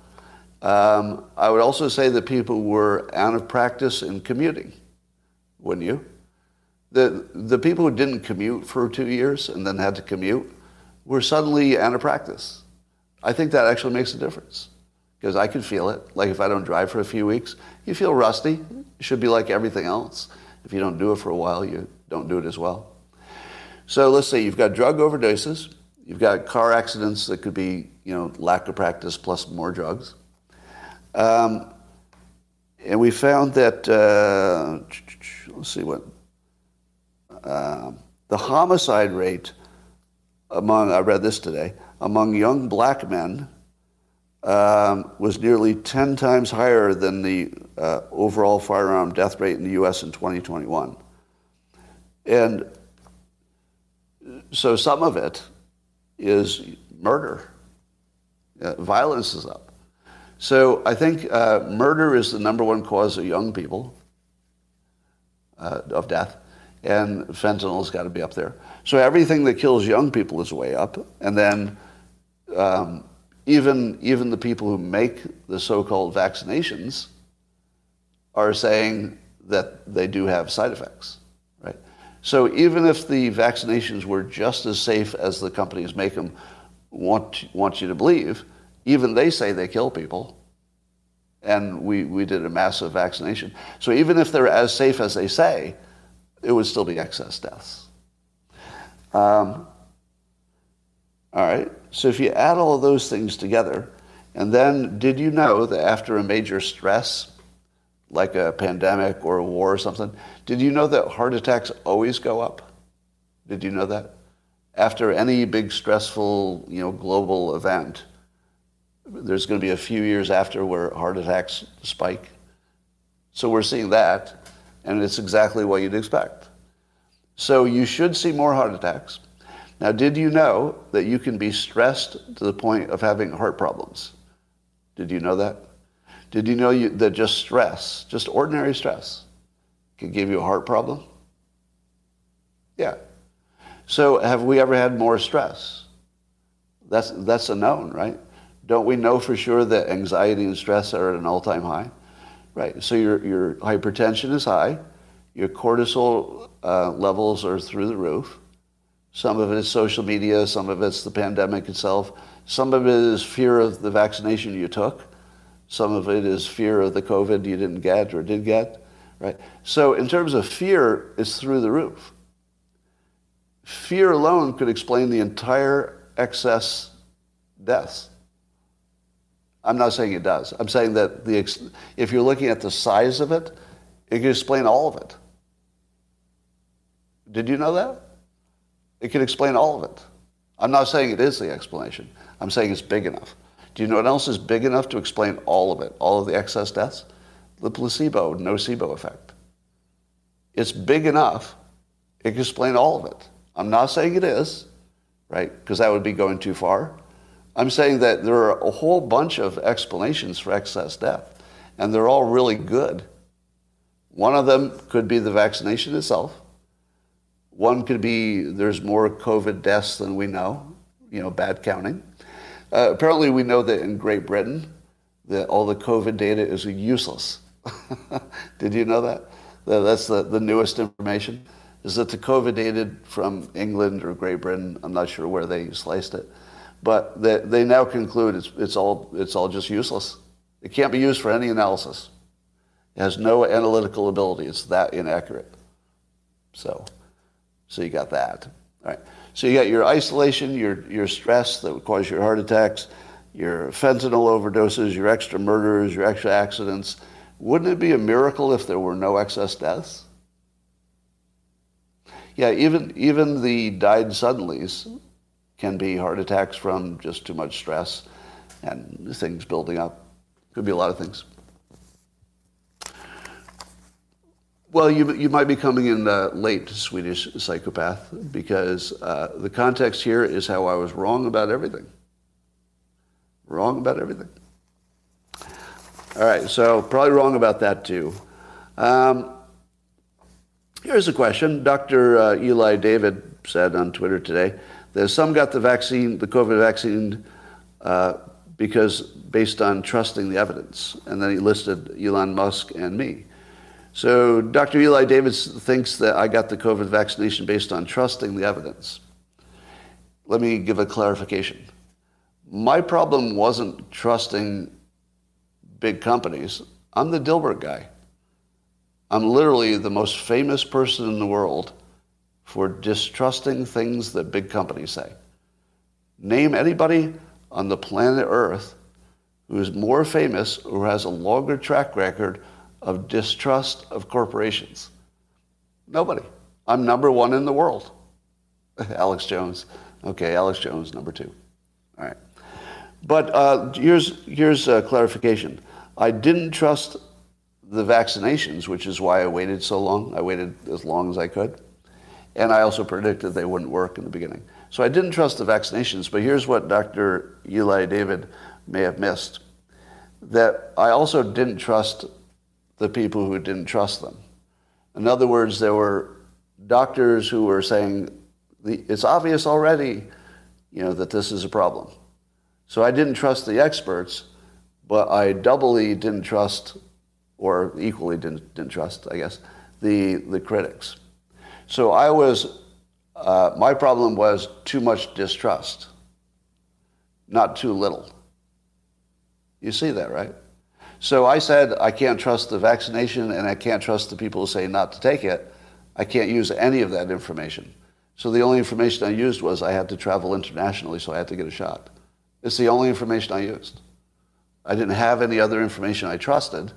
Um, I would also say that people were out of practice in commuting, wouldn't you? The, the people who didn't commute for two years and then had to commute were suddenly out of practice. I think that actually makes a difference because I can feel it. Like if I don't drive for a few weeks, you feel rusty. It should be like everything else. If you don't do it for a while, you don't do it as well. So let's say you've got drug overdoses, you've got car accidents that could be, you know, lack of practice plus more drugs. Um, and we found that, uh, let's see what, um, the homicide rate among, I read this today, among young black men um, was nearly 10 times higher than the uh, overall firearm death rate in the U.S. in 2021. And so some of it is murder. Uh, violence is up. So I think uh, murder is the number one cause of young people uh, of death, and fentanyl's got to be up there. So everything that kills young people is way up, and then um, even even the people who make the so-called vaccinations are saying that they do have side effects, right? So even if the vaccinations were just as safe as the companies make them want want you to believe, even they say they kill people. And we, we did a massive vaccination. So even if they're as safe as they say, it would still be excess deaths. Um, all right. So if you add all those things together, and then did you know that after a major stress, like a pandemic or a war or something, did you know that heart attacks always go up? Did you know that? After any big stressful, you know, global event, there's going to be a few years after where heart attacks spike. So we're seeing that, and it's exactly what you'd expect. So you should see more heart attacks. Now, did you know that you can be stressed to the point of having heart problems? Did you know that? Did you know you, that just stress, just ordinary stress, can give you a heart problem? Yeah. So have we ever had more stress? That's, that's a known, right? Don't we know for sure that anxiety and stress are at an all-time high? Right. So your, your hypertension is high. Your cortisol uh, levels are through the roof. Some of it is social media. Some of it's the pandemic itself. Some of it is fear of the vaccination you took. Some of it is fear of the COVID you didn't get or did get. Right. So in terms of fear, it's through the roof. Fear alone could explain the entire excess deaths. I'm not saying it does. I'm saying that the if you're looking at the size of it, it can explain all of it. Did you know that? It can explain all of it. I'm not saying it is the explanation. I'm saying it's big enough. Do you know what else is big enough to explain all of it, all of the excess deaths? The placebo, nocebo effect. It's big enough, it can explain all of it. I'm not saying it is, right? Because that would be going too far. I'm saying that there are a whole bunch of explanations for excess death, and they're all really good. One of them could be the vaccination itself. One could be there's more COVID deaths than we know, you know, bad counting. Uh, apparently, we know that in Great Britain, that all the COVID data is useless. Did you know that? That's the, the newest information. Is that the COVID data from England or Great Britain? I'm not sure where they sliced it, but they, they now conclude it's, it's, all, it's all just useless. It can't be used for any analysis. It has no analytical ability. It's that inaccurate. So, so you got that. All right. So you got your isolation, your, your stress that would cause your heart attacks, your fentanyl overdoses, your extra murders, your extra accidents. Wouldn't it be a miracle if there were no excess deaths? Yeah, even, even the died suddenlies can be heart attacks from just too much stress and things building up. Could be a lot of things. Well, you, you might be coming in uh, late, Swedish psychopath, because uh, the context here is how I was wrong about everything. Wrong about everything. All right, so probably wrong about that too. Um, here's a question. Dr. Uh, Eli David said on Twitter today that some got the vaccine, the COVID vaccine, uh, because based on trusting the evidence. And then he listed Elon Musk and me. So Dr. Eli David thinks that I got the COVID vaccination based on trusting the evidence. Let me give a clarification. My problem wasn't trusting big companies. I'm the Dilbert guy. I'm literally the most famous person in the world for distrusting things that big companies say. Name anybody on the planet Earth who is more famous or has a longer track record of distrust of corporations? Nobody. I'm number one in the world. Alex Jones. Okay, Alex Jones, number two. All right. But uh, here's, here's a clarification. I didn't trust the vaccinations, which is why I waited so long. I waited as long as I could. And I also predicted they wouldn't work in the beginning. So I didn't trust the vaccinations, but here's what Dr. Eli David may have missed. That I also didn't trust the people who didn't trust them. In other words, there were doctors who were saying, it's obvious already, you know, that this is a problem. So I didn't trust the experts, but I doubly didn't trust, or equally didn't, didn't trust, I guess, the, the critics. So I was, uh, my problem was too much distrust, not too little. You see that, right? So I said, I can't trust the vaccination and I can't trust the people who say not to take it. I can't use any of that information. So the only information I used was I had to travel internationally, so I had to get a shot. It's the only information I used. I didn't have any other information I trusted,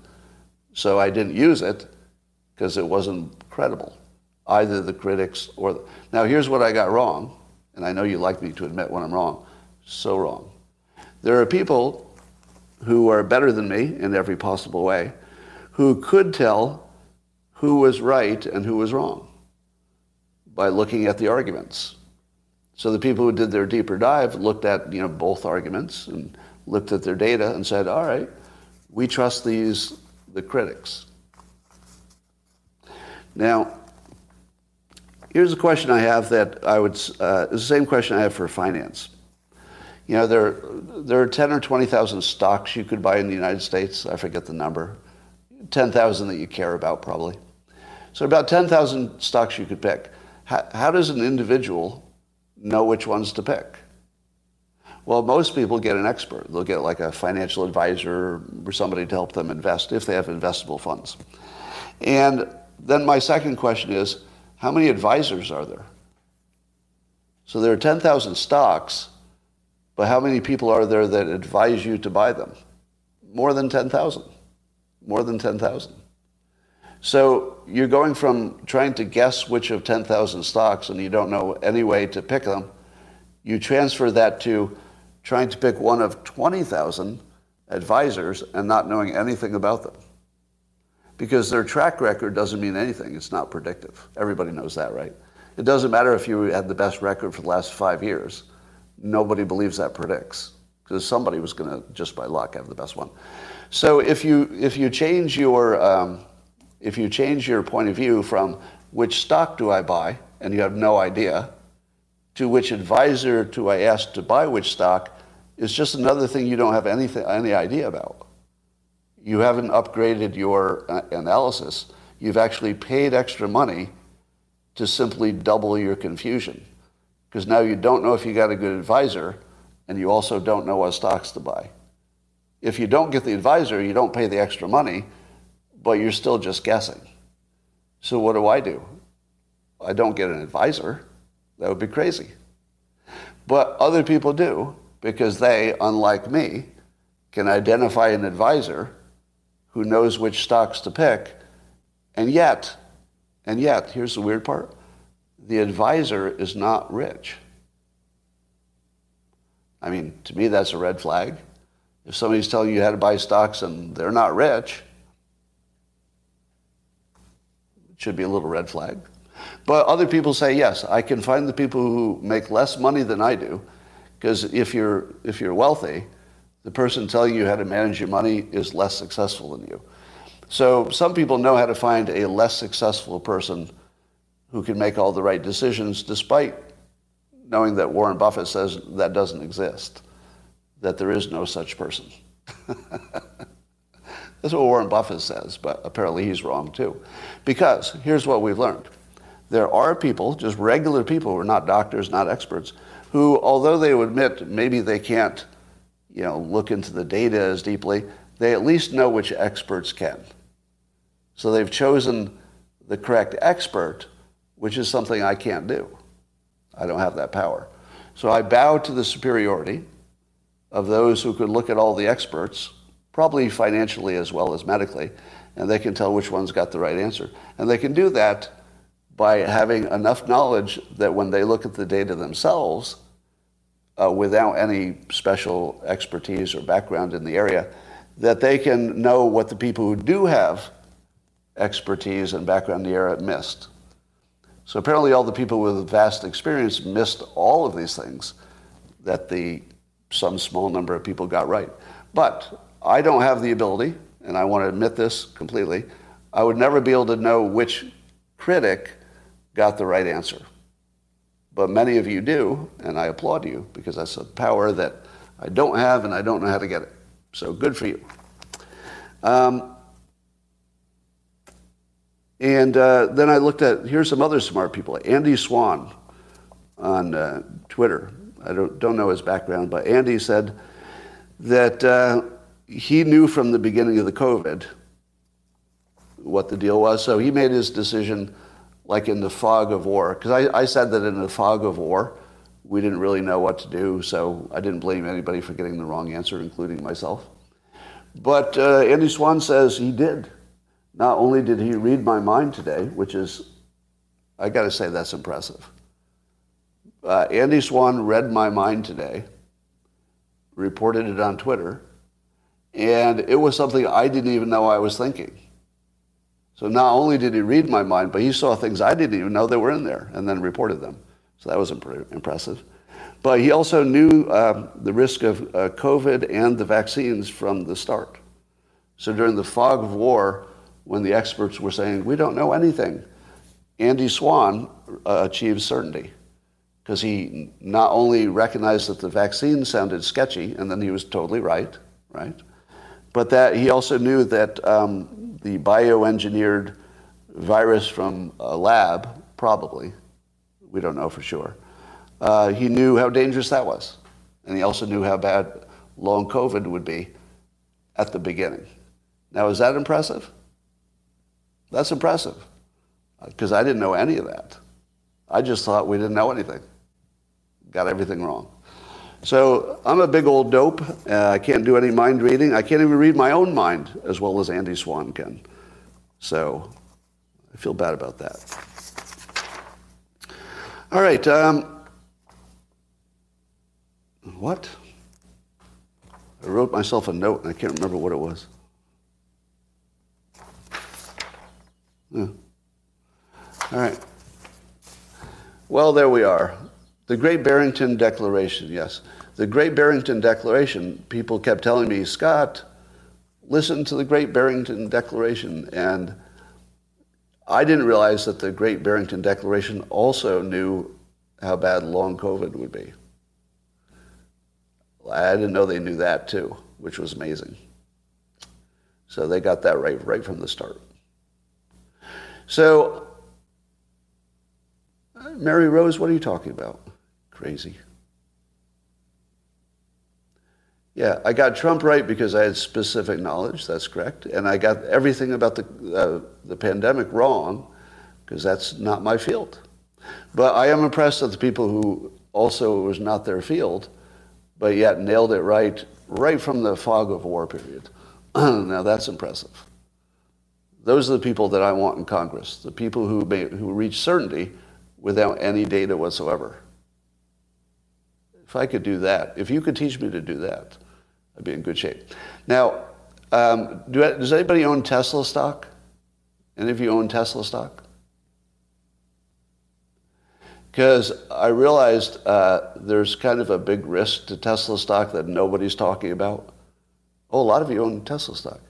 so I didn't use it because it wasn't credible, either the critics or the... Now, here's what I got wrong, and I know you like me to admit when I'm wrong. So wrong. There are people who are better than me in every possible way, who could tell who was right and who was wrong by looking at the arguments. So the people who did their deeper dive looked at you know both arguments and looked at their data and said, all right, we trust these the critics. Now, here's a question I have that I would. Uh, the same question I have for finance. You know, there, there are 10 or 20,000 stocks you could buy in the United States. I forget the number. 10,000 that you care about, probably. So about 10,000 stocks you could pick. How, how does an individual know which ones to pick? Well, most people get an expert. They'll get like a financial advisor or somebody to help them invest if they have investable funds. And then my second question is, how many advisors are there? So there are 10,000 stocks, but how many people are there that advise you to buy them? More than 10,000. More than 10,000. So you're going from trying to guess which of 10,000 stocks and you don't know any way to pick them, you transfer that to trying to pick one of 20,000 advisors and not knowing anything about them. Because their track record doesn't mean anything. It's not predictive. Everybody knows that, right? It doesn't matter if you had the best record for the last five years. Nobody believes that predicts because somebody was going to, just by luck, have the best one. So if you, if you change your, um, if you change your point of view from which stock do I buy, and you have no idea, to which advisor do I ask to buy which stock, is just another thing you don't have anything, any idea about. You haven't upgraded your uh, analysis. You've actually paid extra money to simply double your confusion. Because now you don't know if you got a good advisor, and you also don't know what stocks to buy. If you don't get the advisor, you don't pay the extra money, but you're still just guessing. So what do I do? I don't get an advisor. That would be crazy. But other people do because they, unlike me, can identify an advisor who knows which stocks to pick. And yet, and yet, here's the weird part the advisor is not rich. I mean, to me, that's a red flag. If somebody's telling you how to buy stocks and they're not rich, it should be a little red flag. But other people say, yes, I can find the people who make less money than I do, because if you're, if you're wealthy, the person telling you how to manage your money is less successful than you. So some people know how to find a less successful person who can make all the right decisions despite knowing that Warren Buffett says that doesn't exist that there is no such person. That's what Warren Buffett says, but apparently he's wrong too. Because here's what we've learned there are people, just regular people who are not doctors, not experts, who, although they admit maybe they can't you know, look into the data as deeply, they at least know which experts can. So they've chosen the correct expert, which is something I can't do. I don't have that power. So I bow to the superiority of those who could look at all the experts, probably financially as well as medically, and they can tell which one's got the right answer. And they can do that by having enough knowledge that when they look at the data themselves, uh, without any special expertise or background in the area, that they can know what the people who do have expertise and background in the area missed. So apparently all the people with vast experience missed all of these things that the some small number of people got right. But I don't have the ability, and I want to admit this completely, I would never be able to know which critic got the right answer. But many of you do, and I applaud you because that's a power that I don't have and I don't know how to get it. So good for you. Um, and uh, then I looked at, here's some other smart people. Andy Swan on uh, Twitter I don't, don't know his background, but Andy said that uh, he knew from the beginning of the COVID what the deal was. So he made his decision like in the fog of war. Because I, I said that in the fog of war, we didn't really know what to do. So I didn't blame anybody for getting the wrong answer, including myself. But uh, Andy Swan says he did. Not only did he read my mind today, which is, I got to say, that's impressive. Uh, Andy Swan read my mind today, reported it on Twitter, and it was something I didn't even know I was thinking. So not only did he read my mind, but he saw things I didn't even know that were in there and then reported them. So that was imp- impressive. But he also knew uh, the risk of uh, COVID and the vaccines from the start. So during the fog of war, when the experts were saying, we don't know anything, Andy Swan uh, achieved certainty because he not only recognized that the vaccine sounded sketchy, and then he was totally right, right? But that he also knew that um, the bioengineered virus from a lab, probably, we don't know for sure, uh, he knew how dangerous that was. And he also knew how bad long COVID would be at the beginning. Now, is that impressive? That's impressive because I didn't know any of that. I just thought we didn't know anything got everything wrong. So I'm a big old dope. Uh, I can't do any mind reading. I can't even read my own mind as well as Andy Swan can. So I feel bad about that. All right. Um, what? I wrote myself a note and I can't remember what it was. Yeah. All right. Well, there we are. The Great Barrington Declaration, yes. The Great Barrington Declaration, people kept telling me, Scott, listen to the Great Barrington Declaration. And I didn't realize that the Great Barrington Declaration also knew how bad long COVID would be. I didn't know they knew that too, which was amazing. So they got that right right from the start. So, Mary Rose, what are you talking about? Crazy. Yeah, I got Trump right because I had specific knowledge. That's correct, and I got everything about the uh, the pandemic wrong because that's not my field. But I am impressed at the people who also was not their field, but yet nailed it right right from the fog of war period. now that's impressive. Those are the people that I want in Congress, the people who, may, who reach certainty without any data whatsoever. If I could do that, if you could teach me to do that, I'd be in good shape. Now, um, do, does anybody own Tesla stock? Any of you own Tesla stock? Because I realized uh, there's kind of a big risk to Tesla stock that nobody's talking about. Oh, a lot of you own Tesla stock.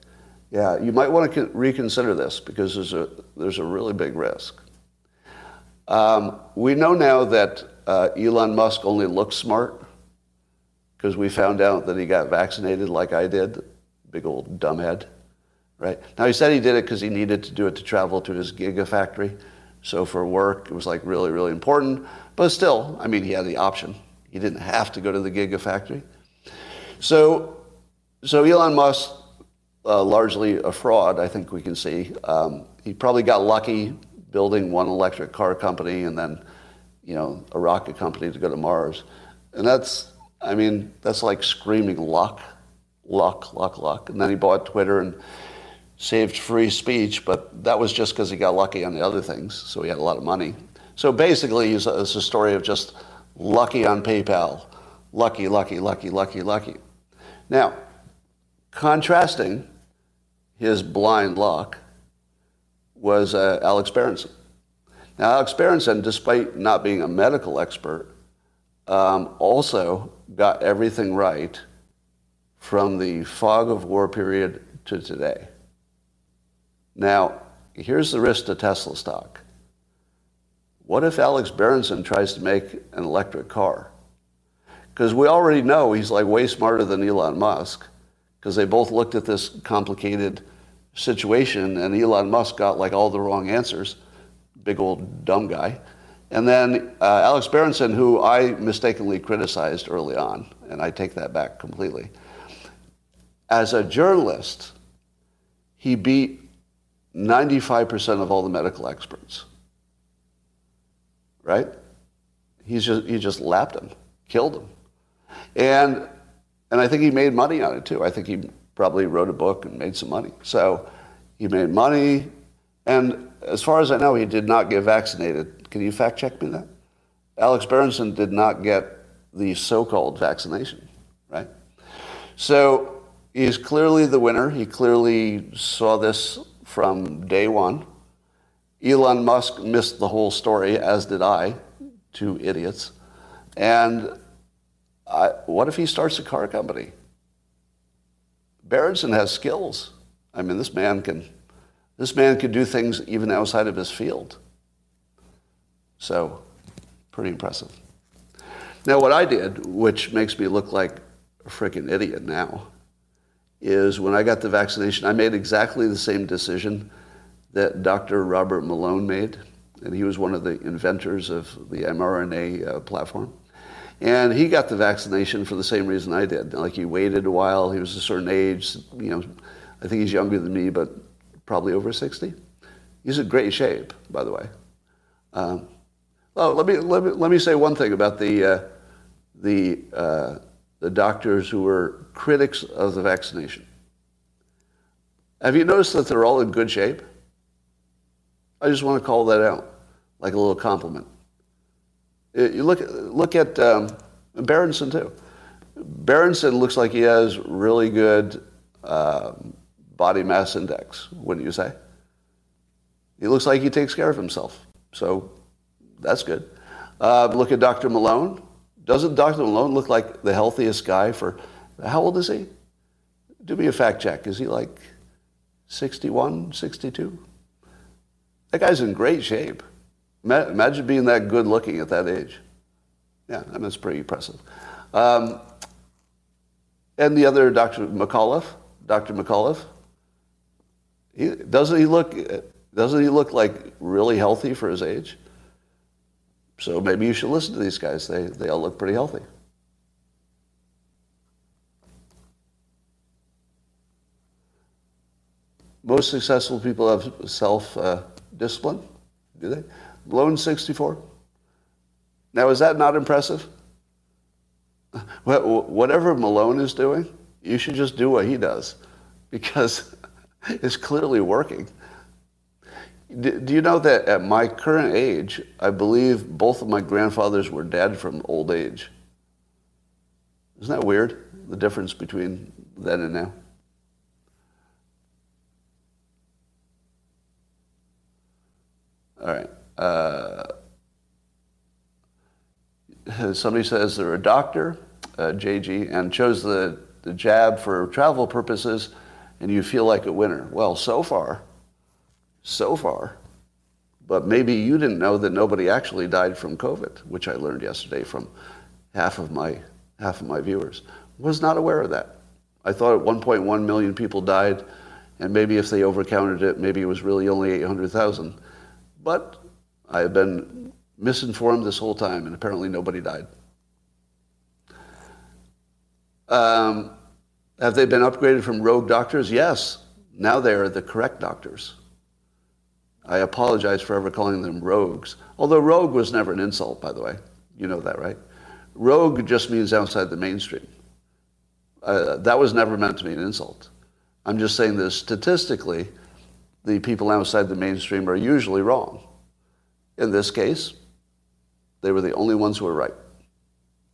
Yeah, you might want to reconsider this because there's a, there's a really big risk. Um, we know now that uh, Elon Musk only looks smart because we found out that he got vaccinated like I did, big old dumbhead, right? Now he said he did it because he needed to do it to travel to his gigafactory. So for work, it was like really, really important. But still, I mean, he had the option. He didn't have to go to the gigafactory. So so Elon Musk, uh, largely a fraud, I think we can see. Um, he probably got lucky building one electric car company and then, you know, a rocket company to go to Mars. And that's, I mean, that's like screaming luck, luck, luck, luck. And then he bought Twitter and saved free speech, but that was just because he got lucky on the other things, so he had a lot of money. So basically, it's a, it's a story of just lucky on PayPal, lucky, lucky, lucky, lucky, lucky. Now, Contrasting his blind luck was uh, Alex Berenson. Now, Alex Berenson, despite not being a medical expert, um, also got everything right from the fog of war period to today. Now, here's the risk to Tesla stock. What if Alex Berenson tries to make an electric car? Because we already know he's like way smarter than Elon Musk because they both looked at this complicated situation, and Elon Musk got like all the wrong answers. Big old dumb guy. And then uh, Alex Berenson, who I mistakenly criticized early on, and I take that back completely. As a journalist, he beat 95% of all the medical experts. Right? He's just, he just lapped him, killed him. And and I think he made money on it too. I think he probably wrote a book and made some money. So he made money. And as far as I know, he did not get vaccinated. Can you fact check me that? Alex Berenson did not get the so-called vaccination, right? So he's clearly the winner. He clearly saw this from day one. Elon Musk missed the whole story, as did I, two idiots. And I, what if he starts a car company? Berenson has skills. I mean, this man can, this man can do things even outside of his field. So, pretty impressive. Now, what I did, which makes me look like a freaking idiot now, is when I got the vaccination, I made exactly the same decision that Dr. Robert Malone made, and he was one of the inventors of the mRNA uh, platform. And he got the vaccination for the same reason I did. Like he waited a while. He was a certain age. You know, I think he's younger than me, but probably over 60. He's in great shape, by the way. Um, well, let me, let me, let me say one thing about the, uh, the, uh, the doctors who were critics of the vaccination. Have you noticed that they're all in good shape? I just want to call that out, like a little compliment. You look, look at um, Berenson too. Berenson looks like he has really good uh, body mass index, wouldn't you say? He looks like he takes care of himself. So that's good. Uh, look at Dr. Malone. Doesn't Dr. Malone look like the healthiest guy for, how old is he? Do me a fact check. Is he like 61, 62? That guy's in great shape. Ma- Imagine being that good looking at that age. Yeah, I mean, that's pretty impressive. Um, and the other, Dr. McAuliffe, Dr. McAuliffe, he, doesn't he look doesn't he look like really healthy for his age? So maybe you should listen to these guys. They they all look pretty healthy. Most successful people have self uh, discipline. Do they? Malone 64. Now is that not impressive? Whatever Malone is doing, you should just do what he does because it's clearly working. Do you know that at my current age, I believe both of my grandfathers were dead from old age? Isn't that weird? The difference between then and now. All right. Uh, somebody says they're a doctor, uh, JG, and chose the, the jab for travel purposes, and you feel like a winner. Well, so far, so far. But maybe you didn't know that nobody actually died from COVID, which I learned yesterday from half of my half of my viewers. Was not aware of that. I thought 1.1 million people died, and maybe if they overcounted it, maybe it was really only 800,000. But I have been misinformed this whole time, and apparently nobody died. Um, have they been upgraded from rogue doctors? Yes. Now they are the correct doctors. I apologize for ever calling them rogues. Although rogue was never an insult, by the way. You know that, right? Rogue just means outside the mainstream. Uh, that was never meant to be an insult. I'm just saying that statistically, the people outside the mainstream are usually wrong. In this case, they were the only ones who were right.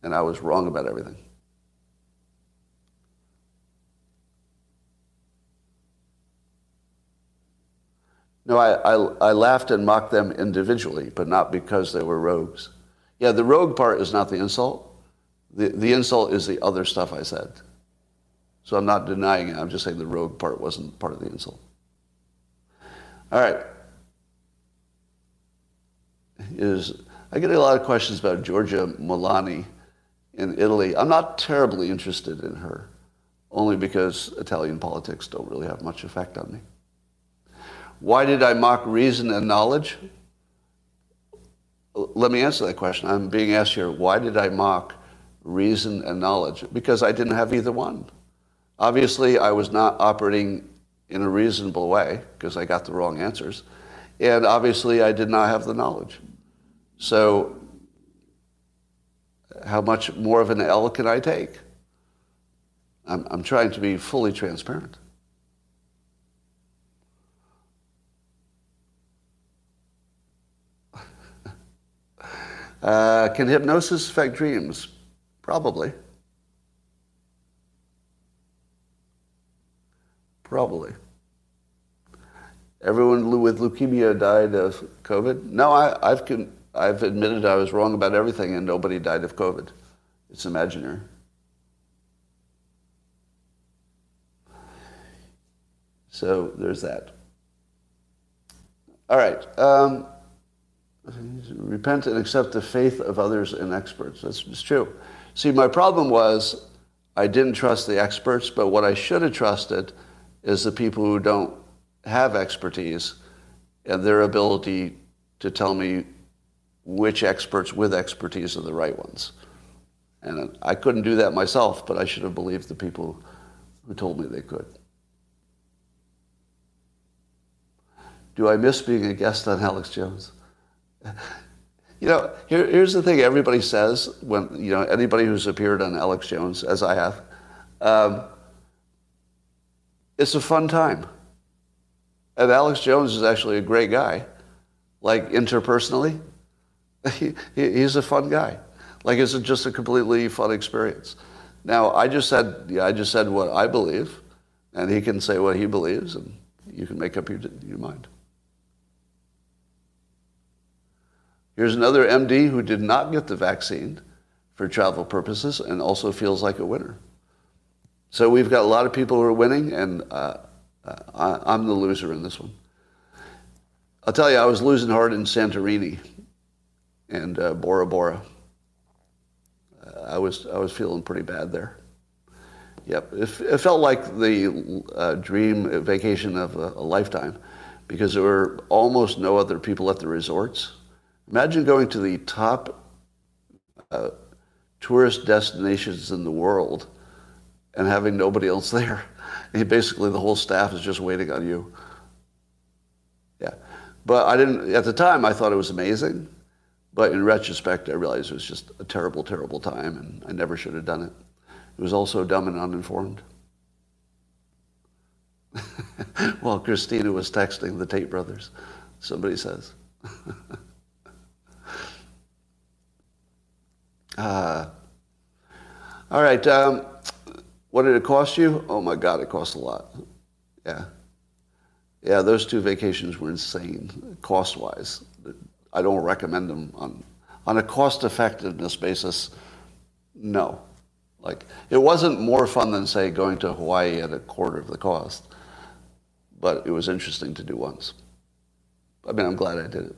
And I was wrong about everything. No, I, I, I laughed and mocked them individually, but not because they were rogues. Yeah, the rogue part is not the insult. The, the insult is the other stuff I said. So I'm not denying it. I'm just saying the rogue part wasn't part of the insult. All right. Is I get a lot of questions about Giorgia Meloni in Italy. I'm not terribly interested in her, only because Italian politics don't really have much effect on me. Why did I mock reason and knowledge? Let me answer that question. I'm being asked here, why did I mock reason and knowledge? Because I didn't have either one. Obviously, I was not operating in a reasonable way because I got the wrong answers. And obviously, I did not have the knowledge. So, how much more of an L can I take? I'm, I'm trying to be fully transparent. Uh, can hypnosis affect dreams? Probably. Probably. Everyone with leukemia died of COVID? No, I, I've, con- I've admitted I was wrong about everything and nobody died of COVID. It's imaginary. So there's that. All right. Um, repent and accept the faith of others and experts. That's it's true. See, my problem was I didn't trust the experts, but what I should have trusted is the people who don't have expertise and their ability to tell me which experts with expertise are the right ones. And I couldn't do that myself, but I should have believed the people who told me they could. Do I miss being a guest on Alex Jones? You know, here, here's the thing everybody says when, you know, anybody who's appeared on Alex Jones, as I have, um, it's a fun time. And Alex Jones is actually a great guy. Like, interpersonally, he, he- he's a fun guy. Like, it's just a completely fun experience. Now, I just said, yeah, I just said what I believe, and he can say what he believes, and you can make up your, your mind. Here's another MD who did not get the vaccine for travel purposes and also feels like a winner. So we've got a lot of people who are winning, and uh, uh, I, I'm the loser in this one. I'll tell you, I was losing heart in Santorini and uh, Bora Bora. Uh, I was I was feeling pretty bad there. Yep, it, it felt like the uh, dream vacation of a, a lifetime because there were almost no other people at the resorts. Imagine going to the top uh, tourist destinations in the world and having nobody else there. And basically, the whole staff is just waiting on you. Yeah, but I didn't. At the time, I thought it was amazing, but in retrospect, I realized it was just a terrible, terrible time, and I never should have done it. It was also dumb and uninformed. While Christina was texting the Tate brothers, somebody says. uh, all right. Um, what did it cost you? Oh my God, it cost a lot. Yeah. Yeah, those two vacations were insane, cost wise. I don't recommend them on, on a cost effectiveness basis. No. Like, it wasn't more fun than, say, going to Hawaii at a quarter of the cost, but it was interesting to do once. I mean, I'm glad I did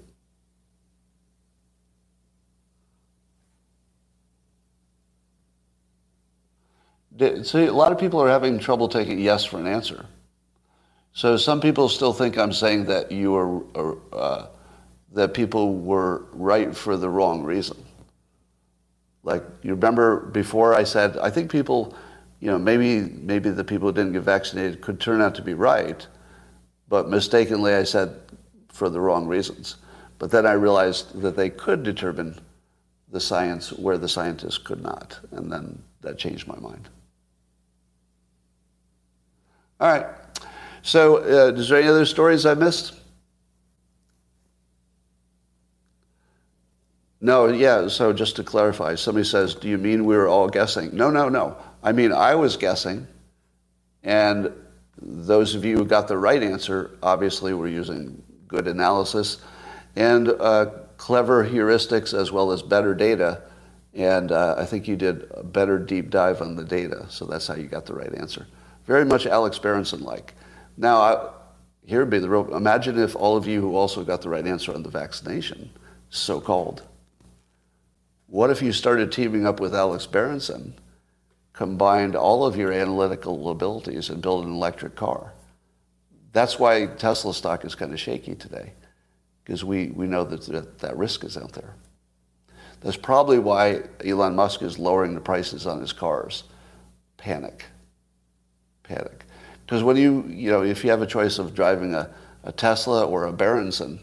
it. See, a lot of people are having trouble taking yes for an answer. So some people still think I'm saying that you are, uh, that people were right for the wrong reason. Like you remember before I said, I think people, you know, maybe maybe the people who didn't get vaccinated could turn out to be right, but mistakenly I said for the wrong reasons. But then I realized that they could determine the science where the scientists could not, and then that changed my mind. All right. So, uh, is there any other stories I missed? No, yeah, so just to clarify, somebody says, Do you mean we were all guessing? No, no, no. I mean, I was guessing, and those of you who got the right answer obviously were using good analysis and uh, clever heuristics as well as better data. And uh, I think you did a better deep dive on the data, so that's how you got the right answer. Very much Alex Berenson like. Now, I, here would be the real, imagine if all of you who also got the right answer on the vaccination, so called. What if you started teaming up with Alex Berenson, combined all of your analytical abilities and built an electric car? That's why Tesla stock is kind of shaky today, because we, we know that, that that risk is out there. That's probably why Elon Musk is lowering the prices on his cars. Panic panic. Because when you, you know, if you have a choice of driving a, a Tesla or a Berenson,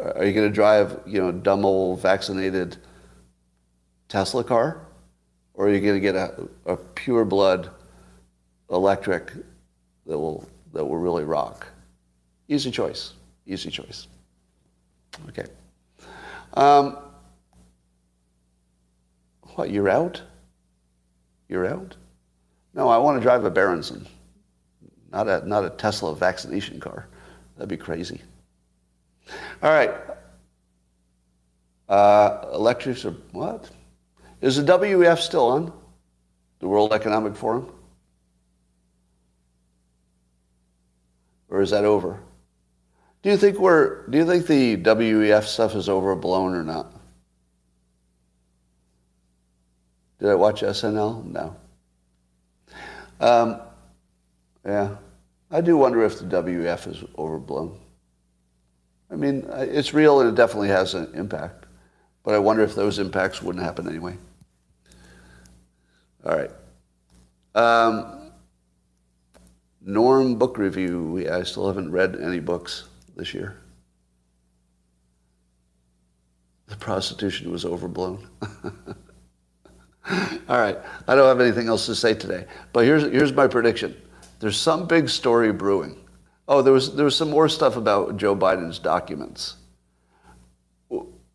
are you going to drive, you know, dumb old vaccinated Tesla car? Or are you going to get a, a pure blood electric that will, that will really rock? Easy choice. Easy choice. Okay. Um, what, you're out? You're out? No, I want to drive a Berenson, not a, not a Tesla vaccination car. That'd be crazy. All right. Uh, electrics are what? Is the WEF still on? The World Economic Forum? Or is that over? Do you think we're do you think the WEF stuff is overblown or not? Did I watch SNL? No. Um, yeah, I do wonder if the WEF is overblown. I mean, it's real and it definitely has an impact, but I wonder if those impacts wouldn't happen anyway. All right. Um, Norm book review. I still haven't read any books this year. The prostitution was overblown. All right. I don't have anything else to say today. But here's, here's my prediction. There's some big story brewing. Oh, there was, there was some more stuff about Joe Biden's documents.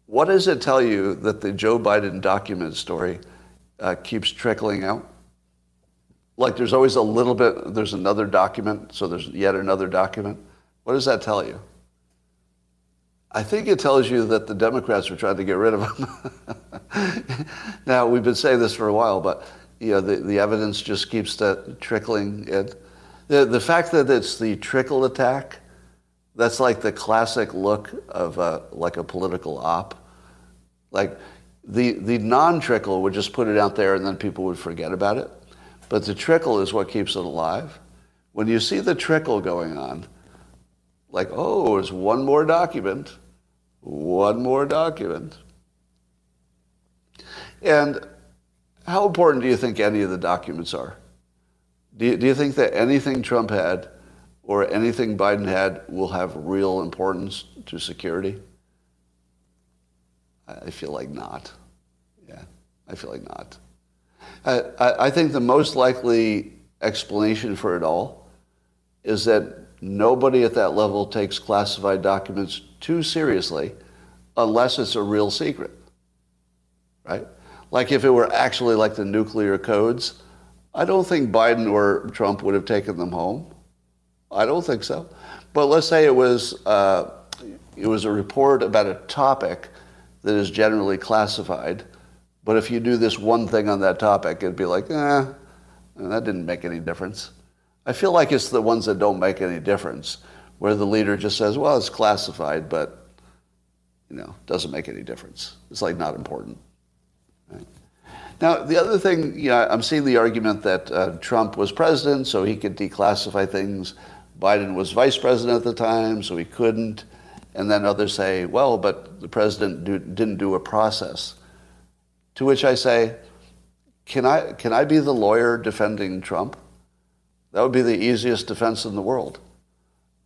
What does it tell you that the Joe Biden document story uh, keeps trickling out? Like there's always a little bit, there's another document, so there's yet another document. What does that tell you? I think it tells you that the Democrats are trying to get rid of him. now, we've been saying this for a while, but you know, the, the evidence just keeps that trickling in. The, the fact that it's the trickle attack That's like the classic look of a, like a political op. Like the, the non-trickle would just put it out there and then people would forget about it. But the trickle is what keeps it alive. When you see the trickle going on, like, oh, there's one more document, one more document. And how important do you think any of the documents are? Do you, do you think that anything Trump had or anything Biden had will have real importance to security? I feel like not. Yeah, I feel like not. I, I, I think the most likely explanation for it all is that nobody at that level takes classified documents too seriously unless it's a real secret. Right? Like if it were actually like the nuclear codes, I don't think Biden or Trump would have taken them home. I don't think so. But let's say it was, uh, it was a report about a topic that is generally classified. But if you do this one thing on that topic, it'd be like, eh, that didn't make any difference. I feel like it's the ones that don't make any difference, where the leader just says, well, it's classified, but, you know, doesn't make any difference. It's like not important. Now, the other thing, you know, I'm seeing the argument that uh, Trump was president, so he could declassify things. Biden was vice president at the time, so he couldn't. And then others say, well, but the president do, didn't do a process. To which I say, can I, can I be the lawyer defending Trump? That would be the easiest defense in the world.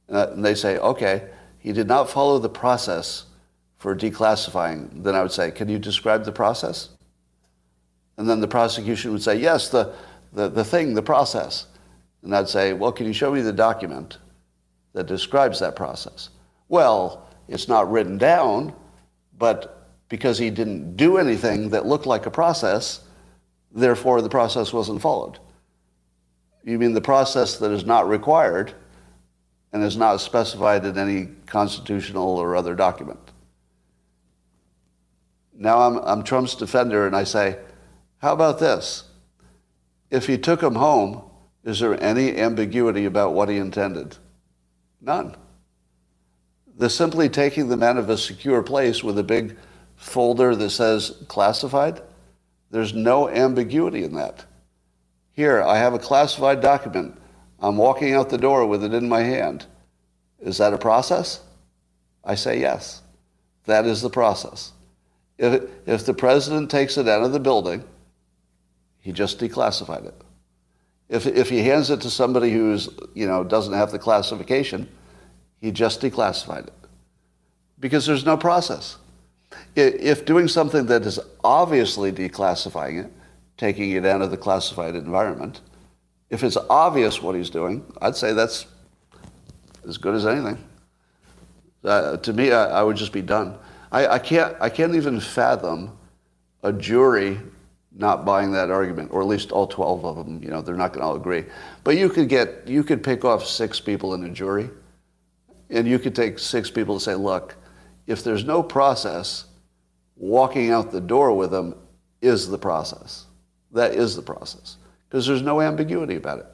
And they say, okay, he did not follow the process for declassifying. Then I would say, can you describe the process? And then the prosecution would say, yes, the, the, the thing, the process. And I'd say, well, can you show me the document that describes that process? Well, it's not written down, but because he didn't do anything that looked like a process, therefore the process wasn't followed. You mean the process that is not required and is not specified in any constitutional or other document? Now I'm, I'm Trump's defender and I say, how about this? If he took him home, is there any ambiguity about what he intended? None. The simply taking them out of a secure place with a big folder that says classified, there's no ambiguity in that. Here, I have a classified document. I'm walking out the door with it in my hand. Is that a process? I say yes. That is the process. If, if the president takes it out of the building, he just declassified it. If, if he hands it to somebody who's, you know, doesn't have the classification, he just declassified it. Because there's no process. If doing something that is obviously declassifying it, taking it out of the classified environment. If it's obvious what he's doing, I'd say that's as good as anything. Uh, to me, I, I, would just be done. I, I, can't, I can't even fathom a jury not buying that argument, or at least all 12 of them. You know, they're not going to all agree. But you could get, you could pick off six people in a jury, and you could take six people to say, look, if there's no process, walking out the door with them is the process. That is the process. Because there's no ambiguity about it.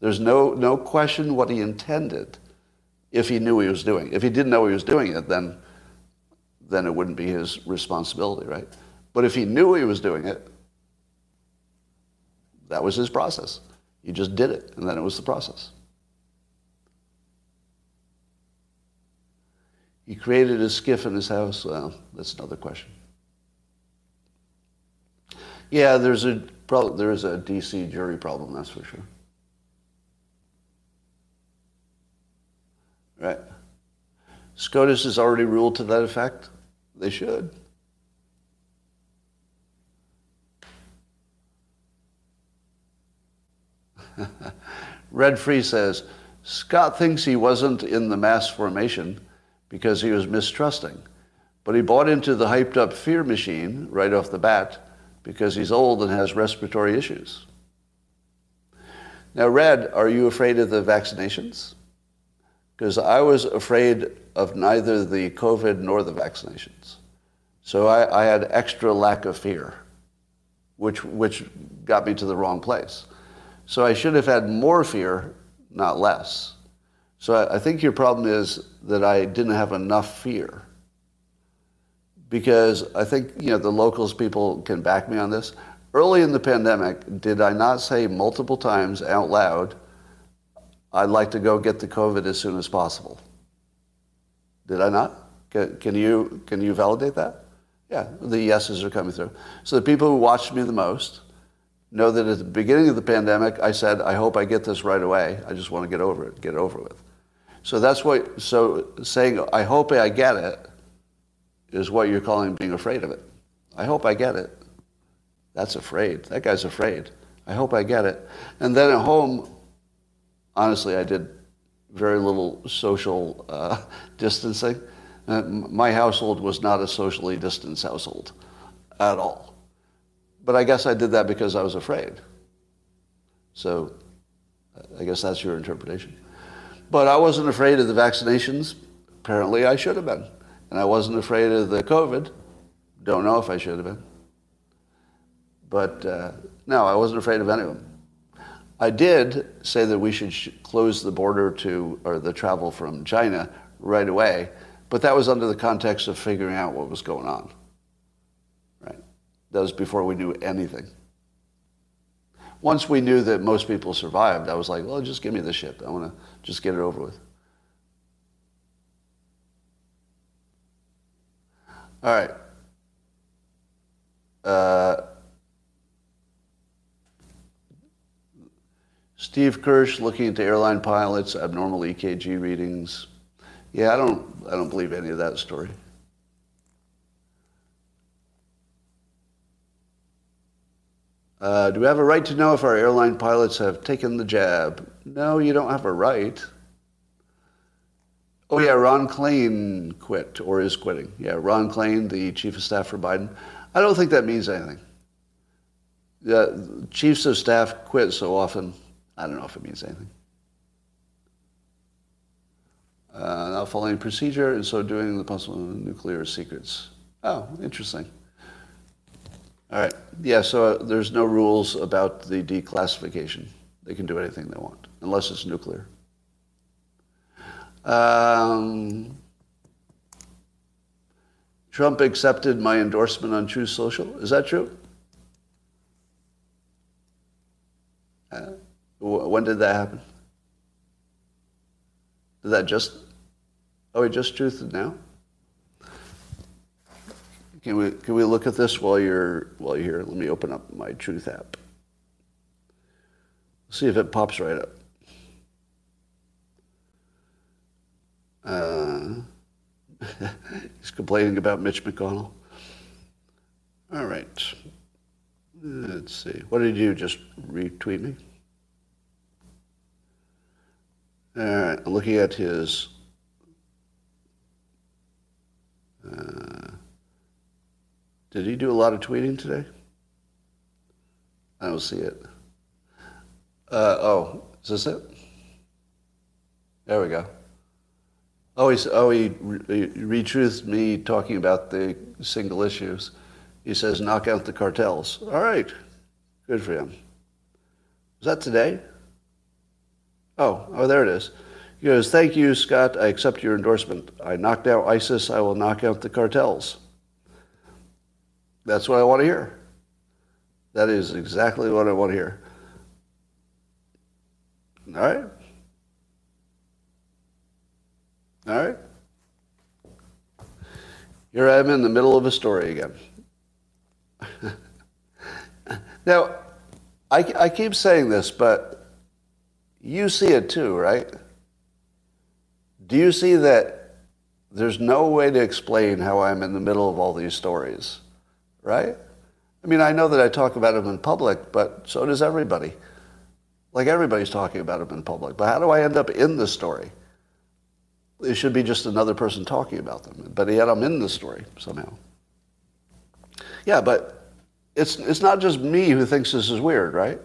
There's no, no question what he intended if he knew he was doing. If he didn't know he was doing it, then, then it wouldn't be his responsibility, right? But if he knew he was doing it, that was his process. He just did it, and then it was the process. He created a SCIF in his house. Well, that's another question. Yeah, there's a there is a DC jury problem, that's for sure. Right. SCOTUS has already ruled to that effect. They should. Red Free says, Scott thinks he wasn't in the mass formation because he was mistrusting, but he bought into the hyped up fear machine right off the bat because he's old and has respiratory issues. Now, Red, are you afraid of the vaccinations? Because I was afraid of neither the COVID nor the vaccinations. So I, I, had extra lack of fear, which, which got me to the wrong place. So I should have had more fear, not less. So I, I think your problem is that I didn't have enough fear. Because I think, you know, the locals people can back me on this. Early in the pandemic, did I not say multiple times out loud, I'd like to go get the COVID as soon as possible? Did I not? Can, can you, can you validate that? Yeah, the yeses are coming through. So the people who watched me the most know that at the beginning of the pandemic, I said, I hope I get this right away. I just want to get over it, get it over with. So that's what, so saying, I hope I get it is what you're calling being afraid of it. I hope I get it. That's afraid. That guy's afraid. I hope I get it. And then at home, honestly, I did very little social uh, distancing. Uh, my household was not a socially distanced household at all. But I guess I did that because I was afraid. So I guess that's your interpretation. But I wasn't afraid of the vaccinations. Apparently, I should have been. And I wasn't afraid of the COVID. Don't know if I should have been. But uh, no, I wasn't afraid of any of them. I did say that we should sh- close the border to, or the travel from China right away, but that was under the context of figuring out what was going on. Was before we knew anything. Once we knew that most people survived, I was like, well, just give me the ship. I want to just get it over with. All right. Uh, Steve Kirsch looking into airline pilots, abnormal EKG readings. Yeah, I don't, I don't believe any of that story. Uh, do we have a right to know if our airline pilots have taken the jab? No, you don't have a right. Oh yeah, Ron Klain quit or is quitting. Yeah, Ron Klain, the chief of staff for Biden. I don't think that means anything. The chiefs of staff quit so often. I don't know if it means anything. Uh, not following procedure and so doing the possible nuclear secrets. Oh, interesting. All right. Yeah, so uh, there's no rules about the declassification. They can do anything they want, unless it's nuclear. Um, Trump accepted my endorsement on Truth Social. Is that true? Uh, when did that happen? Did that just, oh, he just truthed now? Can we, can we look at this while you're, while you're here? Let me open up my Truth app. See if it pops right up. Uh, he's complaining about Mitch McConnell. All right. Let's see. What did you just retweet me? All right. I'm looking at his. Did he do a lot of tweeting today? I don't see it. Uh, oh, is this it? There we go. Oh, he's, oh, he, he retruthed me talking about the single issues. He says, knock out the cartels. All right. Good for him. Was that today? Oh, oh, there it is. He goes, thank you, Scott. I accept your endorsement. I knocked out ISIS. I will knock out the cartels. That's what I want to hear. That is exactly what I want to hear. All right. All right? Here I am in the middle of a story again. now, I, I keep saying this, but you see it too, right? Do you see that there's no way to explain how I'm in the middle of all these stories, right? I mean, I know that I talk about them in public, but so does everybody. Like everybody's talking about them in public. But how do I end up in the story? it should be just another person talking about them. But yet I'm in the story somehow. Yeah, but it's, it's not just me who thinks this is weird, right?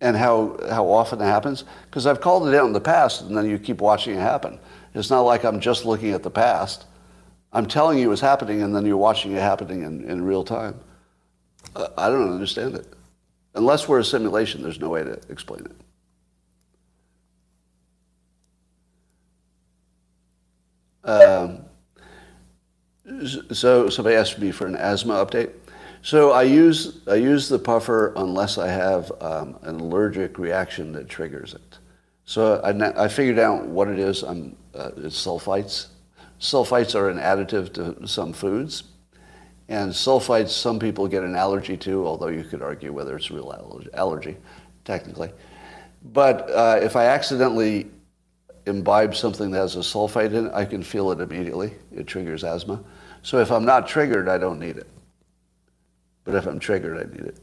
And how, how often it happens. Because I've called it out in the past, and then you keep watching it happen. It's not like I'm just looking at the past. I'm telling you it's happening, and then you're watching it happening in, in real time. I don't understand it. Unless we're a simulation, there's no way to explain it. Um, so somebody asked me for an asthma update. So I use I use the puffer unless I have um, an allergic reaction that triggers it. So I, I figured out what it is. I'm, uh, it's sulfites. Sulfites are an additive to some foods. And sulfites, some people get an allergy to, although you could argue whether it's real allergy, technically. But uh, if I accidentally imbibe something that has a sulfite in it, I can feel it immediately. It triggers asthma. So if I'm not triggered, I don't need it. But if I'm triggered, I need it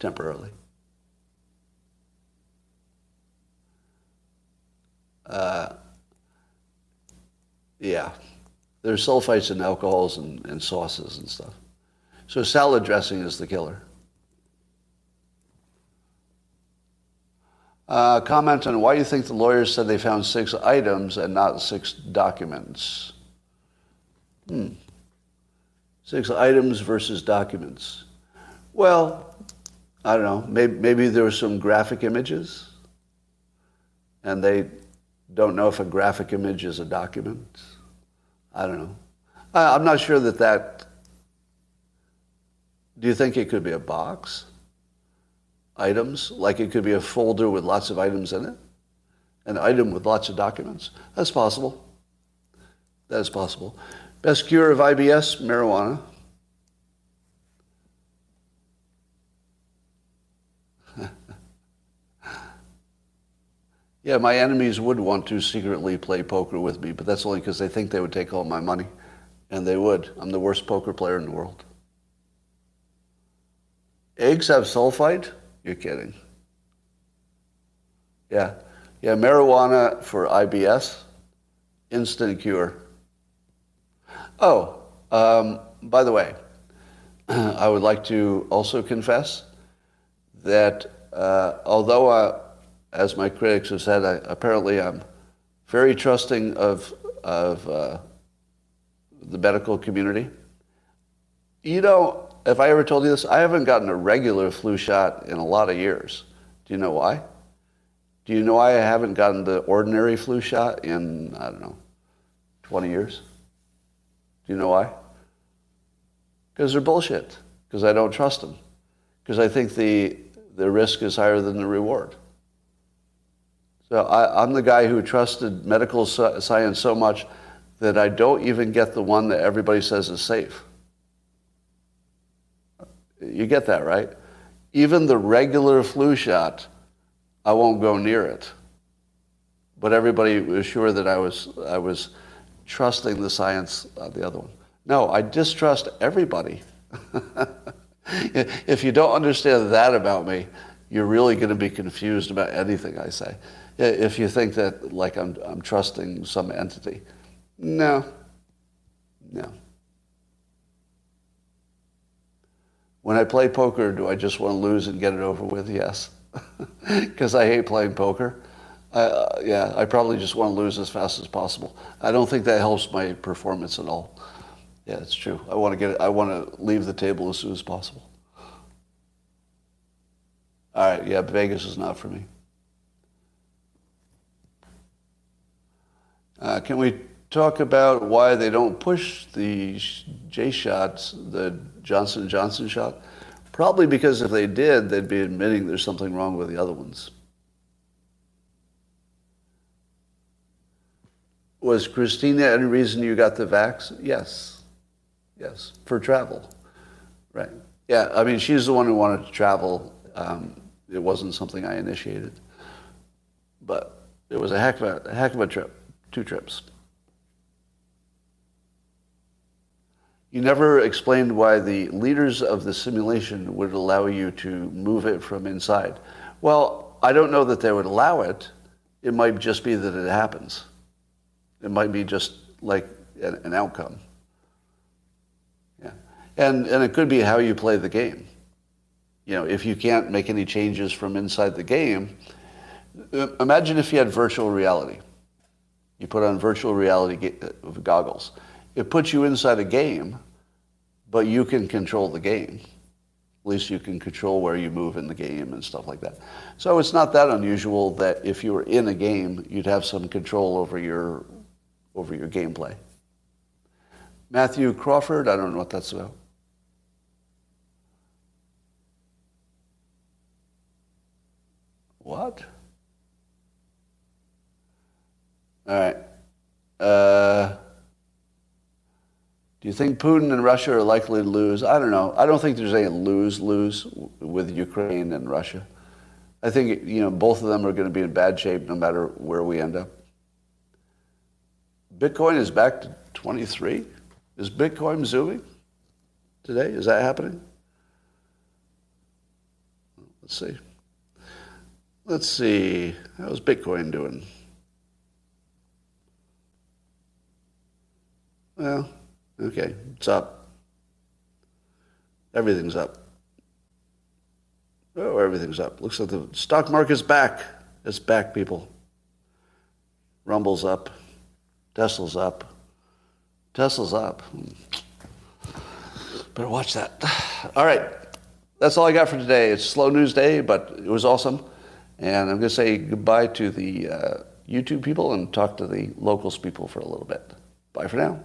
temporarily. Uh, yeah, there's sulfites in alcohols and, and sauces and stuff. So salad dressing is the killer. Uh, comment on why you think the lawyers said they found six items and not six documents. Hmm. Six items versus documents. Well, I don't know. Maybe, maybe there were some graphic images, and they don't know if a graphic image is a document. I don't know. I, I'm not sure that that. Do you think it could be a box? Items? Like it could be a folder with lots of items in it? An item with lots of documents? That's possible. That is possible. Best cure of IBS? Marijuana. Yeah, my enemies would want to secretly play poker with me, but that's only because they think they would take all my money. And they would. I'm the worst poker player in the world. Eggs have sulfite? You're kidding. Yeah. Yeah, marijuana for IBS, instant cure. Oh, um, by the way, I would like to also confess that uh, although, uh, as my critics have said, I, apparently I'm very trusting of, of uh, the medical community. You know, if I ever told you this, I haven't gotten a regular flu shot in a lot of years. Do you know why? Do you know why I haven't gotten the ordinary flu shot in, I don't know, 20 years? Do you know why? Because they're bullshit. Because I don't trust them. Because I think the, the risk is higher than the reward. So I, am the guy who trusted medical science so much that I don't even get the one that everybody says is safe. You get that, right? Even the regular flu shot, I won't go near it. But everybody was sure that I was, I was trusting the science of the other one. No, I distrust everybody. if you don't understand that about me, you're really going to be confused about anything I say. If you think that, like, I'm, I'm trusting some entity. No. No. When I play poker, do I just want to lose and get it over with? Yes. Because I hate playing poker. Uh, yeah, I probably just want to lose as fast as possible. I don't think that helps my performance at all. Yeah, it's true. I want to get. I want to leave the table as soon as possible. All right. Yeah, Vegas is not for me. Uh, can we talk about why they don't push the J shots, the Johnson Johnson shot? Probably because if they did, they'd be admitting there's something wrong with the other ones. Was Christina any reason you got the vax? Yes. Yes, for travel. Right. Yeah, I mean, she's the one who wanted to travel. Um, it wasn't something I initiated. But it was a heck of a, a heck of a trip, two trips. You never explained why the leaders of the simulation would allow you to move it from inside. Well, I don't know that they would allow it. It might just be that it happens. It might be just like an, outcome. Yeah. And, and it could be how you play the game. You know, if you can't make any changes from inside the game, uh, imagine if you had virtual reality. You put on virtual reality uh, goggles. It puts you inside a game, but you can control the game. At least you can control where you move in the game and stuff like that. So it's not that unusual that if you were in a game, you'd have some control over your over your gameplay. Matthew Crawford, I don't know what that's about. What? All right. Uh, do you think Putin and Russia are likely to lose? I don't know. I don't think there's any lose-lose with Ukraine and Russia. I think you know both of them are going to be in bad shape no matter where we end up. Bitcoin is back to 23. Is Bitcoin zooming today? Is that happening? Let's see. Let's see. How's Bitcoin doing? Well, okay, it's up. Everything's up. Oh, everything's up. Looks like the stock market's back. It's back, people. Rumble's up. Tesla's up. Tesla's up. Better watch that. All right. That's all I got for today. It's slow news day, but it was awesome. And I'm going to say goodbye to the uh, YouTube people and talk to the locals people for a little bit. Bye for now.